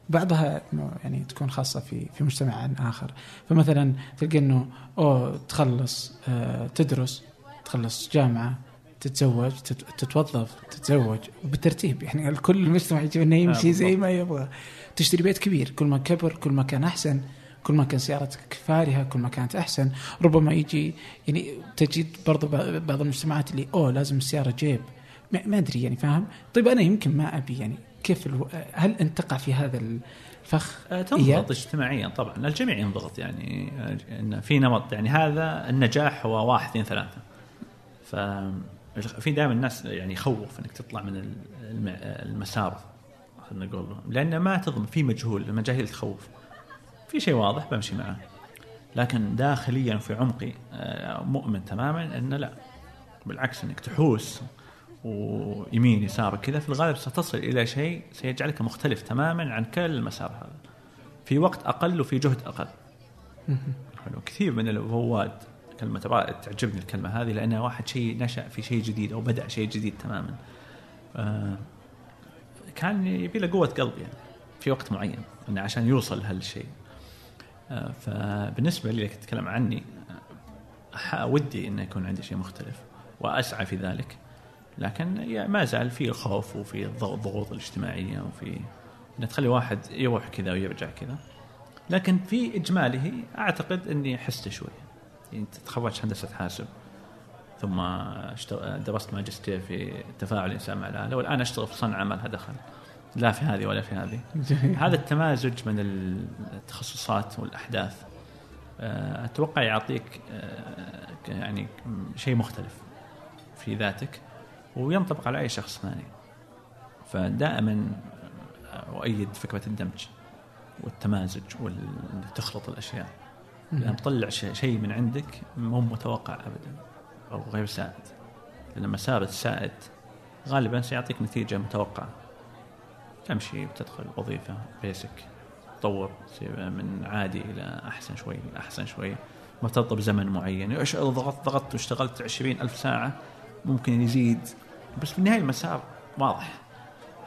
بعضها يعني تكون خاصة في في مجتمع آخر. فمثلا تلقى إنه أوه تخلص آه تدرس تخلص جامعة تتزوج تت- تتوظف تتزوج وبالترتيب يعني الكل المجتمع يجب إنه يمشي آه، زي. ما يبغى. تشتري بيت كبير كل ما كبر كل ما كان أحسن كل ما كان سيارتك فارهة كل ما كانت أحسن. ربما يجي يعني تجد برضو بعض المجتمعات اللي أوه لازم السيارة جيب. ما أدري يعني فاهم؟ طيب أنا يمكن ما أبي يعني كيف ألو... هل أنت تقع في هذا الفخ؟ إياد؟ تنضغط اجتماعيا طبعا الجميع ينضغط يعني إن في نمط يعني هذا النجاح هو واحد اثنين ثلاثة. ف في دائما الناس يعني يخوف إنك تطلع من الم- المسار. خلينا نقول. لأن ما تضمن في مجهول المجاهيل تخوف. في شيء واضح بمشي معه لكن داخليا في عمقي آه، مؤمن تماما إن لا. بالعكس إنك تحوس ويمين يسار كذا في الغالب ستصل إلى شيء سيجعلك مختلف تماما عن كل المسار هذا. في وقت أقل وفي جهد أقل. حلو. كثير من الرواد كلمة تعجبني الكلمة هذه لأنها واحد شيء نشأ في شيء جديد أو بدأ شيء جديد تماما. آه كان يبي له قوة قلب يعني في وقت معين إنه عشان يوصل لهالشيء. آه فبالنسبة لي لك تتكلم عني آه، ودي إنه يكون عندي شيء مختلف وأسعى في ذلك. لكن يا- ما زال في الخوف وفي الضغ- الضغوط الاجتماعية وفي انها تخلي واحد يروح كذا ويرجع كذا. لكن في اجماله أعتقد إني حست شوي. يعني تخرجت هندسة حاسب. ثم درست ماجستير في تفاعل الإنسان مع الاله والآن أشتغل في صنعه ما لها دخل. لا في هذه ولا في هذه. <laughs> هذا التمازج من التخصصات والأحداث آه، أتوقع يعطيك آه، يعني شيء مختلف في ذاتك وينطبق على أي شخص ثاني. فدائما أؤيد فكرة الدمج والتمازج وانك تخلط الأشياء. لأن تطلع شيء شيء من عندك مو متوقع ابدا. أو غير سائد. لما صارت سائد غالبا سيعطيك نتيجة متوقعة. تمشي وتدخل وظيفة بيسك تطور من عادي إلى أحسن شوي أحسن شوي. مرتبطه بزمن معين. إيش ضغطت ضغطت واشتغلت عشرين ألف ساعة ممكن يزيد. بس في النهاية المسار واضح.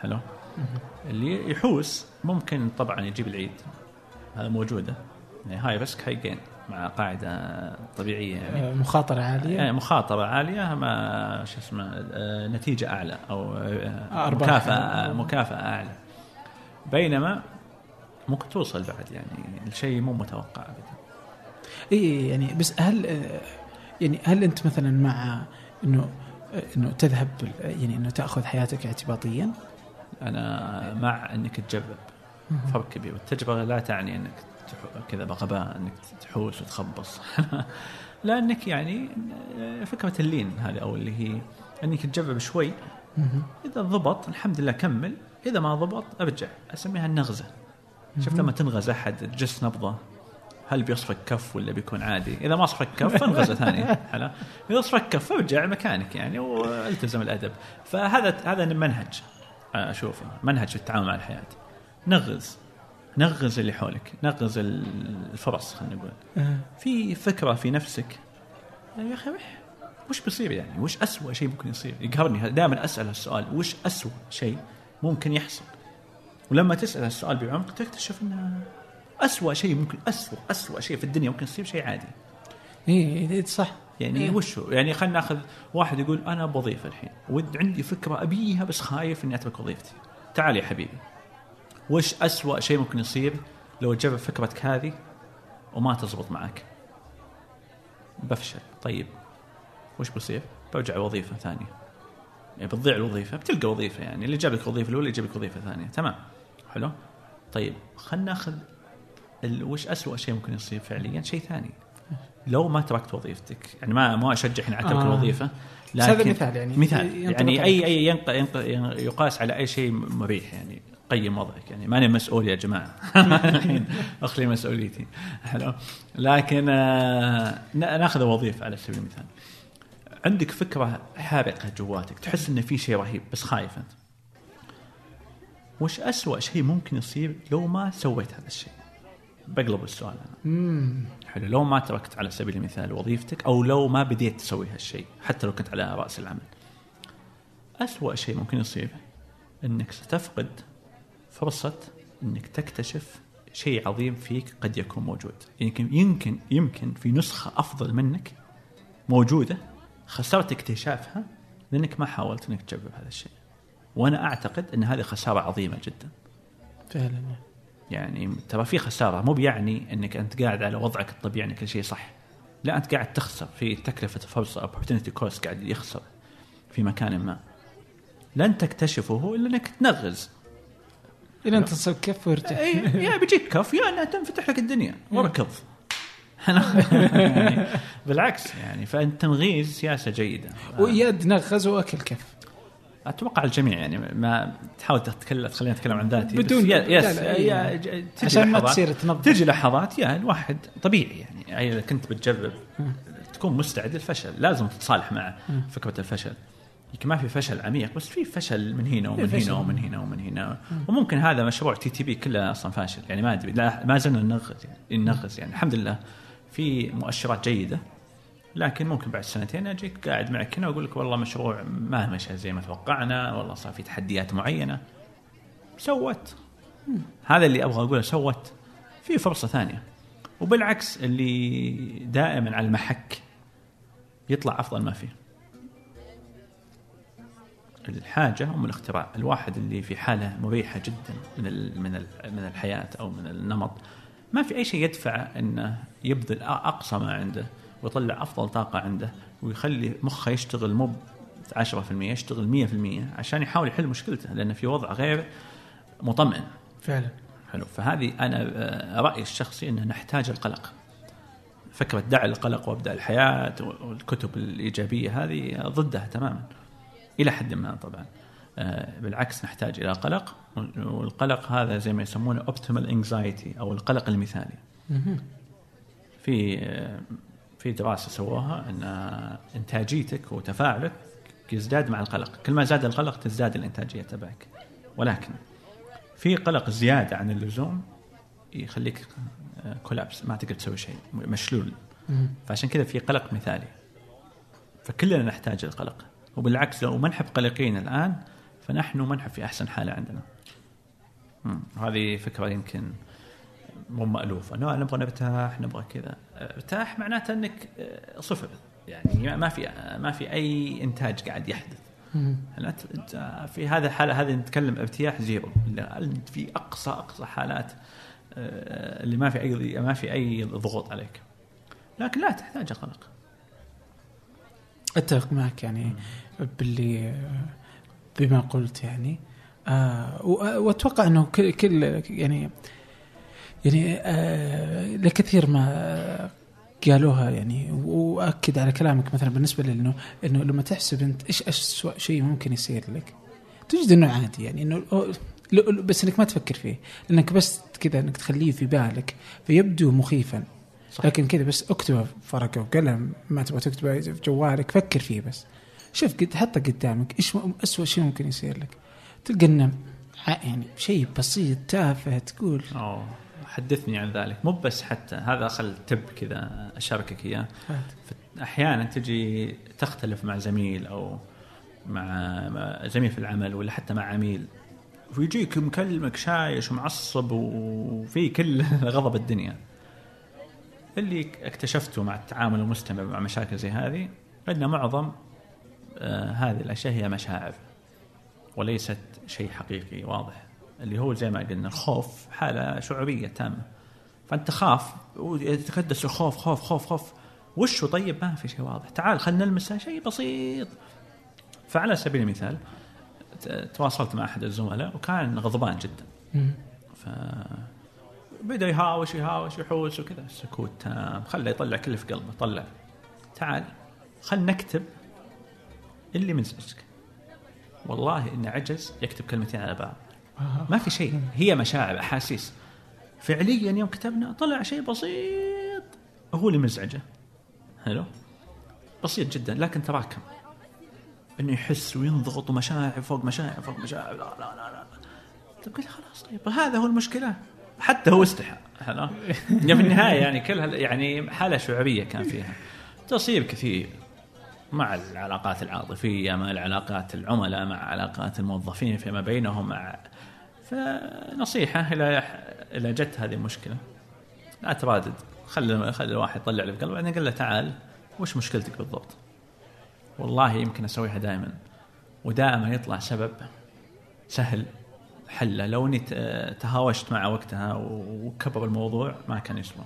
حلو اللي يحوس ممكن طبعا يجيب العيد. هذا موجودة. يعني high risk high gain مع قاعدة طبيعية يعني. آه، مخاطرة عالية. يعني مخاطرة عالية ما شو اسمه آه، نتيجة أعلى أو آه،. مكافأة مكافأة أعلى. بينما ممكن توصل بعد يعني الشيء مو متوقع أبدا. اي يعني بس هل يعني هل أنت مثلا مع إنه إنه تذهب يعني إنه تأخذ حياتك اعتباطيا؟ أنا مع إنك تجرب. فرق كبير. والتجربه لا تعني إنك كذا بغباء إنك تحوس وتخبص. <laughs> لأنك يعني فكرة اللين هذه أو اللي هي إنك تجرب شوي. إذا ضبط الحمد لله كمل. إذا ما ضبط أرجع. أسميها النغزة. شفت لما تنغز أحد تجس نبضة. هل بيصفك كف ولا بيكون عادي؟ إذا ما صفك كف فانغزه ثانية. <laughs> حلا إذا صفك كف أرجع مكانك يعني والتزم الأدب. فهذا هذا منهج أشوفه. منهج في التعامل مع الحياة. نغز. نغز اللي حولك نغز الفرص خلينا نقول. في فكرة في نفسك؟ يا أخي وش بيصير يعني؟ وش أسوأ شيء ممكن يصير؟ يقهرني دائما أسأل السؤال وش أسوأ شيء ممكن يحصل؟ ولما تسأل السؤال بعمق تكتشف إنه أسوأ شيء ممكن أسوأ أسوأ شيء في الدنيا ممكن يصير شيء عادي. اي إي، صح. يعني إيه. وش هو؟ يعني خلينا ناخذ واحد يقول أنا بوظيفة الحين ود عندي فكرة أبيها بس خايف إني أترك وظيفتي. تعال يا حبيبي. وش أسوأ شيء ممكن يصير لو تجرب فكرتك هذه وما تزبط معك؟ بفشل. طيب وش بيصير؟ برجع وظيفة ثانية. يعني بتضيع الوظيفة بتلقى وظيفة يعني. اللي جاب لك وظيفه الأولى يجيب لك وظيفة ثانية. تمام. حلو؟ طيب خلينا ناخذ ال- وش أسوأ شيء ممكن يصير فعليا؟ شيء ثاني. لو ما تركت وظيفتك يعني ما ما أشجع هنا على ترك آه. الوظيفة بس هذا مثال يعني. مثال. يعني. أي أي ينق ينق يقاس على أي شيء مريح يعني. قيم وضعك. يعني ماني مسؤول يا جماعة. الحين <laughs> أخلي مسؤوليتي. حلو. لكن آه، نا- ناخذ وظيفة على سبيل المثال. عندك فكرة حارقه جواتك. تحس إن في شيء رهيب بس خايف أنت. وش أسوأ شيء ممكن يصير لو ما سويت هذا الشيء؟ بقلب السؤال أنا. مم. حلو. لو ما تركت على سبيل المثال وظيفتك أو لو ما بديت تسوي هالشيء حتى لو كنت على رأس العمل. أسوأ شيء ممكن يصير إنك ستفقد فرصة إنك تكتشف شيء عظيم فيك قد يكون موجود. يمكن يمكن يمكن في نسخة أفضل منك موجودة خسرت اكتشافها لأنك ما حاولت إنك تجرب هذا الشيء. وأنا أعتقد إن هذه خسارة عظيمة جدا. فعلا. يعني ترى في خسارة مو بيعني إنك أنت قاعد على وضعك الطبيعي ان كل شيء صح. لا أنت قاعد تخسر في تكلفة فرصه opportunity كوست قاعد يخسر في مكان ما. لن تكتشفه إلا إنك تنغز. إلى أن تصل كف ويرجع اي يا بيجيك كف يا انها تنفتح لك الدنيا. وركض يعني <laughs> بالعكس. يعني فالتنغيز سياسة جيدة. واياد نغز وأكل كف. أتوقع الجميع يعني ما تحاول تتكلم خلينا نتكلم عن ذاتي. بدون- يس لا، لا، يا- إيه. ج- تجي عشان ما تصير تنظف. تجي لحظات يا الواحد طبيعي يعني. إذا كنت بتجرب تكون مستعد للفشل. لازم تتصالح مع. فكرة الفشل. يمكن ما في فشل عميق بس في فشل من هنا ومن. هنا ومن هنا ومن هنا. مم. وممكن هذا مشروع TTP كله أصلا فاشل. يعني ما أدري لا ما زلنا ننغز يعني ننغز يعني. الحمد لله في مؤشرات جيدة لكن ممكن بعد سنتين أجيك قاعد معك هنا وأقول لك والله مشروع ما مشى زي ما توقعنا والله صار في تحديات معينة. So that. هذا اللي أبغى أقوله so that. في فرصة ثانية. وبالعكس اللي دائما على المحك يطلع أفضل ما فيه. الحاجة ام الاختراع. الواحد اللي في حالة مريحة جدا من من من الحياة أو من النمط ما في أي شيء يدفع إنه يبذل أقصى ما عنده ويطلع أفضل طاقة عنده ويخلي مخه يشتغل مو ب 10% يشتغل 100% عشان يحاول يحل مشكلته لأنه في وضع غير مطمئن. فعلا. حلو. فهذه أنا آه، رأيي الشخصي إنه نحتاج القلق. فكرة دع القلق وابدا الحياة والكتب الإيجابية هذه ضدها تماما. إلى حد ما طبعا. آه، بالعكس نحتاج إلى قلق والقلق هذا زي ما يسمونه اوبتيمال انكزايتي أو القلق المثالي. في آه، في دراسة سووها أن إنتاجيتك وتفاعلك يزداد مع القلق. كل ما زاد القلق تزداد الإنتاجية تبعك. ولكن في قلق زيادة عن اللزوم يخليك كولابس ما تقدر تسوي شيء مشلول. فعشان كذا في قلق مثالي. فكلنا نحتاج القلق. وبالعكس لو ما نحب قلقين الآن فنحن ما نحب في أحسن حالة عندنا. هذه فكرة يمكن مو مألوفة. انه نبغى نرتاح نبغى كذا. ارتاح معناته إنك آه، صفر. يعني ما في ما في أي إنتاج قاعد يحدث. لا في هذا الحاله هذه نتكلم ارتياح زيرو. لا، في أقصى أقصى حالات آه، اللي ما في أي ما في أي ضغوط عليك. لكن لا تحتاج قلق أتفق معك يعني. باللي بما قلت يعني. آه وأتوقع إنه كل, كل يعني يعني آه لكثير ما قالوها يعني. واكد على كلامك مثلا بالنسبة لإنه إنه لما تحسب أنت إيش اسوء شيء ممكن يصير لك. تجد إنه عادي يعني إنه بس إنك ما تفكر فيه. لانك بس كذا إنك تخليه في بالك فيبدو مخيفا. صح. لكن كذا بس اكتبه في ورقة وقلم ما تبغى تكتبه في جوالك فكر فيه بس. شوف قد حطه قدامك إيش اسوء شيء ممكن يصير لك؟ تلقى إنه يعني شيء بسيط تافه تقول أوه. حدثني عن ذلك. مو بس حتى هذا خل تب كذا أشاركك إياه. أحيانا تجي تختلف مع زميل أو مع زميل في العمل ولا حتى مع عميل ويجيك مكلمك شايش ومعصب وفي كل <laughs> غضب الدنيا. اللي اكتشفته مع التعامل المستمر مع مشاكل زي هذه ان معظم هذه الأشياء هي مشاعر وليست شيء حقيقي واضح اللي هو زي ما قلنا الخوف حالة شعورية تامة. فأنت خاف ويتكدس الخوف خوف خوف خوف. وشه طيب ما في شيء واضح. تعال خلينا نلمسه شيء بسيط. فعلى سبيل المثال تواصلت مع أحد الزملاء وكان غضبان جدا. ف بدأ يهاوش يهاوش يحوس وكذا. سكوت تام. خله يطلع كله في قلبه طلع. تعال خل نكتب اللي مزعجك والله انه عجز يكتب كلمتين على بعض. ما في شيء. هي مشاعر أحاسيس. فعليا يوم كتبنا طلع شيء بسيط. هو اللي مزعجه. حلو؟ بسيط جدا لكن تراكم. إنه يحس وينضغط ومشاعر فوق مشاعر فوق مشاعر. لا لا لا لا. طيب قلت خلاص طيب. هذا هو المشكلة. حتى هو استحى. حلو؟ <laughs> في النهاية يعني كل يعني حالة شعورية كان فيها. تصير كثير. مع العلاقات العاطفية مع العلاقات العملاء مع علاقات الموظفين فيما بينهم مع فنصيحة إلى إلى جت هذه المشكلة. لا ترادد خلي خلي الواحد يطلع اللي في بعدين قال له تعال وش مشكلتك بالضبط؟ والله يمكن أسويها دائما. ودائما يطلع سبب سهل حله لو إني تهاوشت معه وقتها وكبر الموضوع ما كان يسوى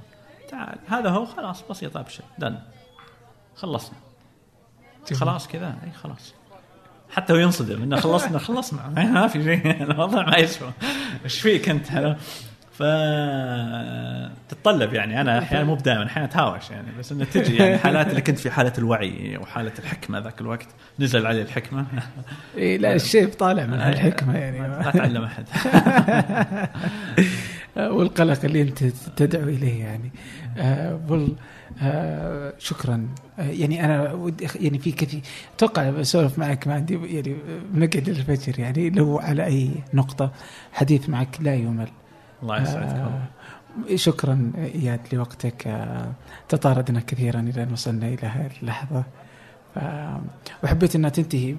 تعال هذا هو خلاص بسيط أبشر دن خلصنا. خلاص كذا. إي خلاص. حتى هو ينصدم إنه خلصنا خلصنا. <laughs> ما في شيء. الوضع ما يسوى. إيش فيك أنت؟ ف تتطلب يعني. أنا أحيانا مو بدائما أحيانا أتهاوش يعني. بس إنه تجي يعني حالات اللي كنت في حالة الوعي وحالة الحكمة ذاك الوقت. نزل علي الحكمة. إيه لا الشيب طالع من <laughs> هالحكمه يعني. لا تعلم أحد. <laughs> والقلق اللي انت تدعو إليه يعني. آه وال آه شكرا. آه يعني أنا ودي يعني في كثير أتوقع بسولف معك ما عندي يعني بنقعد للفجر يعني لو على أي نقطة حديث معك لا يمل. الله يسعدك آه شكرا إياد لوقتك. آه تطاردنا كثيرا إلى أن وصلنا إلى هذه اللحظة. وحبيت انها تنتهي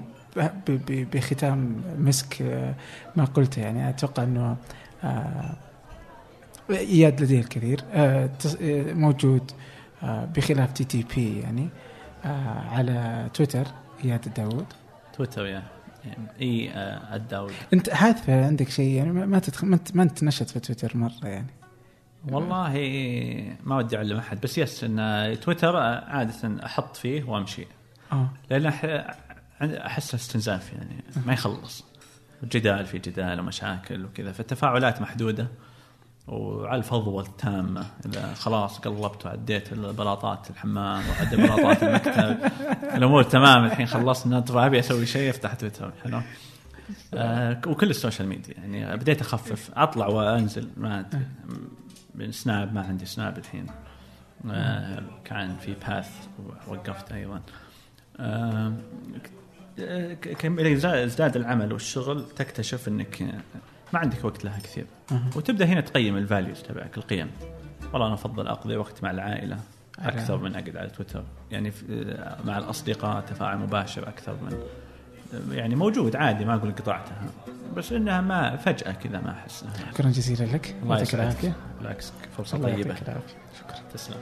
بختام مسك آه، ما قلته يعني. أتوقع أنه آه، إياد لديه الكثير. آه، آه، موجود آه، بخلاف TTP يعني آه، على تويتر إياد الداود تويتر E A، الداود أنت حاذفه عندك شيء يعني؟ ما تدخل ما انت ما انت نشط في تويتر مرة يعني. والله ما ودي أعلم أحد بس يس إن تويتر عادة أحط فيه وأمشي. آه. لأن احس استنزاف يعني ما يخلص. جدال في جدال ومشاكل وكذا فالتفاعلات محدودة. وعلى الفضوى التامة إذا خلاص قلبت وعديت البلاطات الحمام وعديت بلاطات المكتب <laughs> الأمور تمام الحين خلصنا ترى أبي أسوي شيء أفتح تويتر حلو آه وكل ال social media يعني بديت أخفف أطلع وأنزل ما أدري. من سناب ما عندي سناب الحين. آه كان في باث وقفت أيضا. آه كم ازداد العمل والشغل تكتشف إنك ما عندك وقت لها كثير. أها. وتبدأ هنا تقيم ال values تبعك القيم. والله أنا أفضل أقضي وقت مع العائلة على- أكثر من أقعد على تويتر. يعني في- مع الأصدقاء تفاعل مباشر أكثر من يعني موجود عادي ما أقول قطعتها. بس إنها ما فجأة كذا ما أحس إنها- شكرا جزيلا لك. الله يعطيك العافية. بالعكس فرصة طيبة. شكرا. تسلم.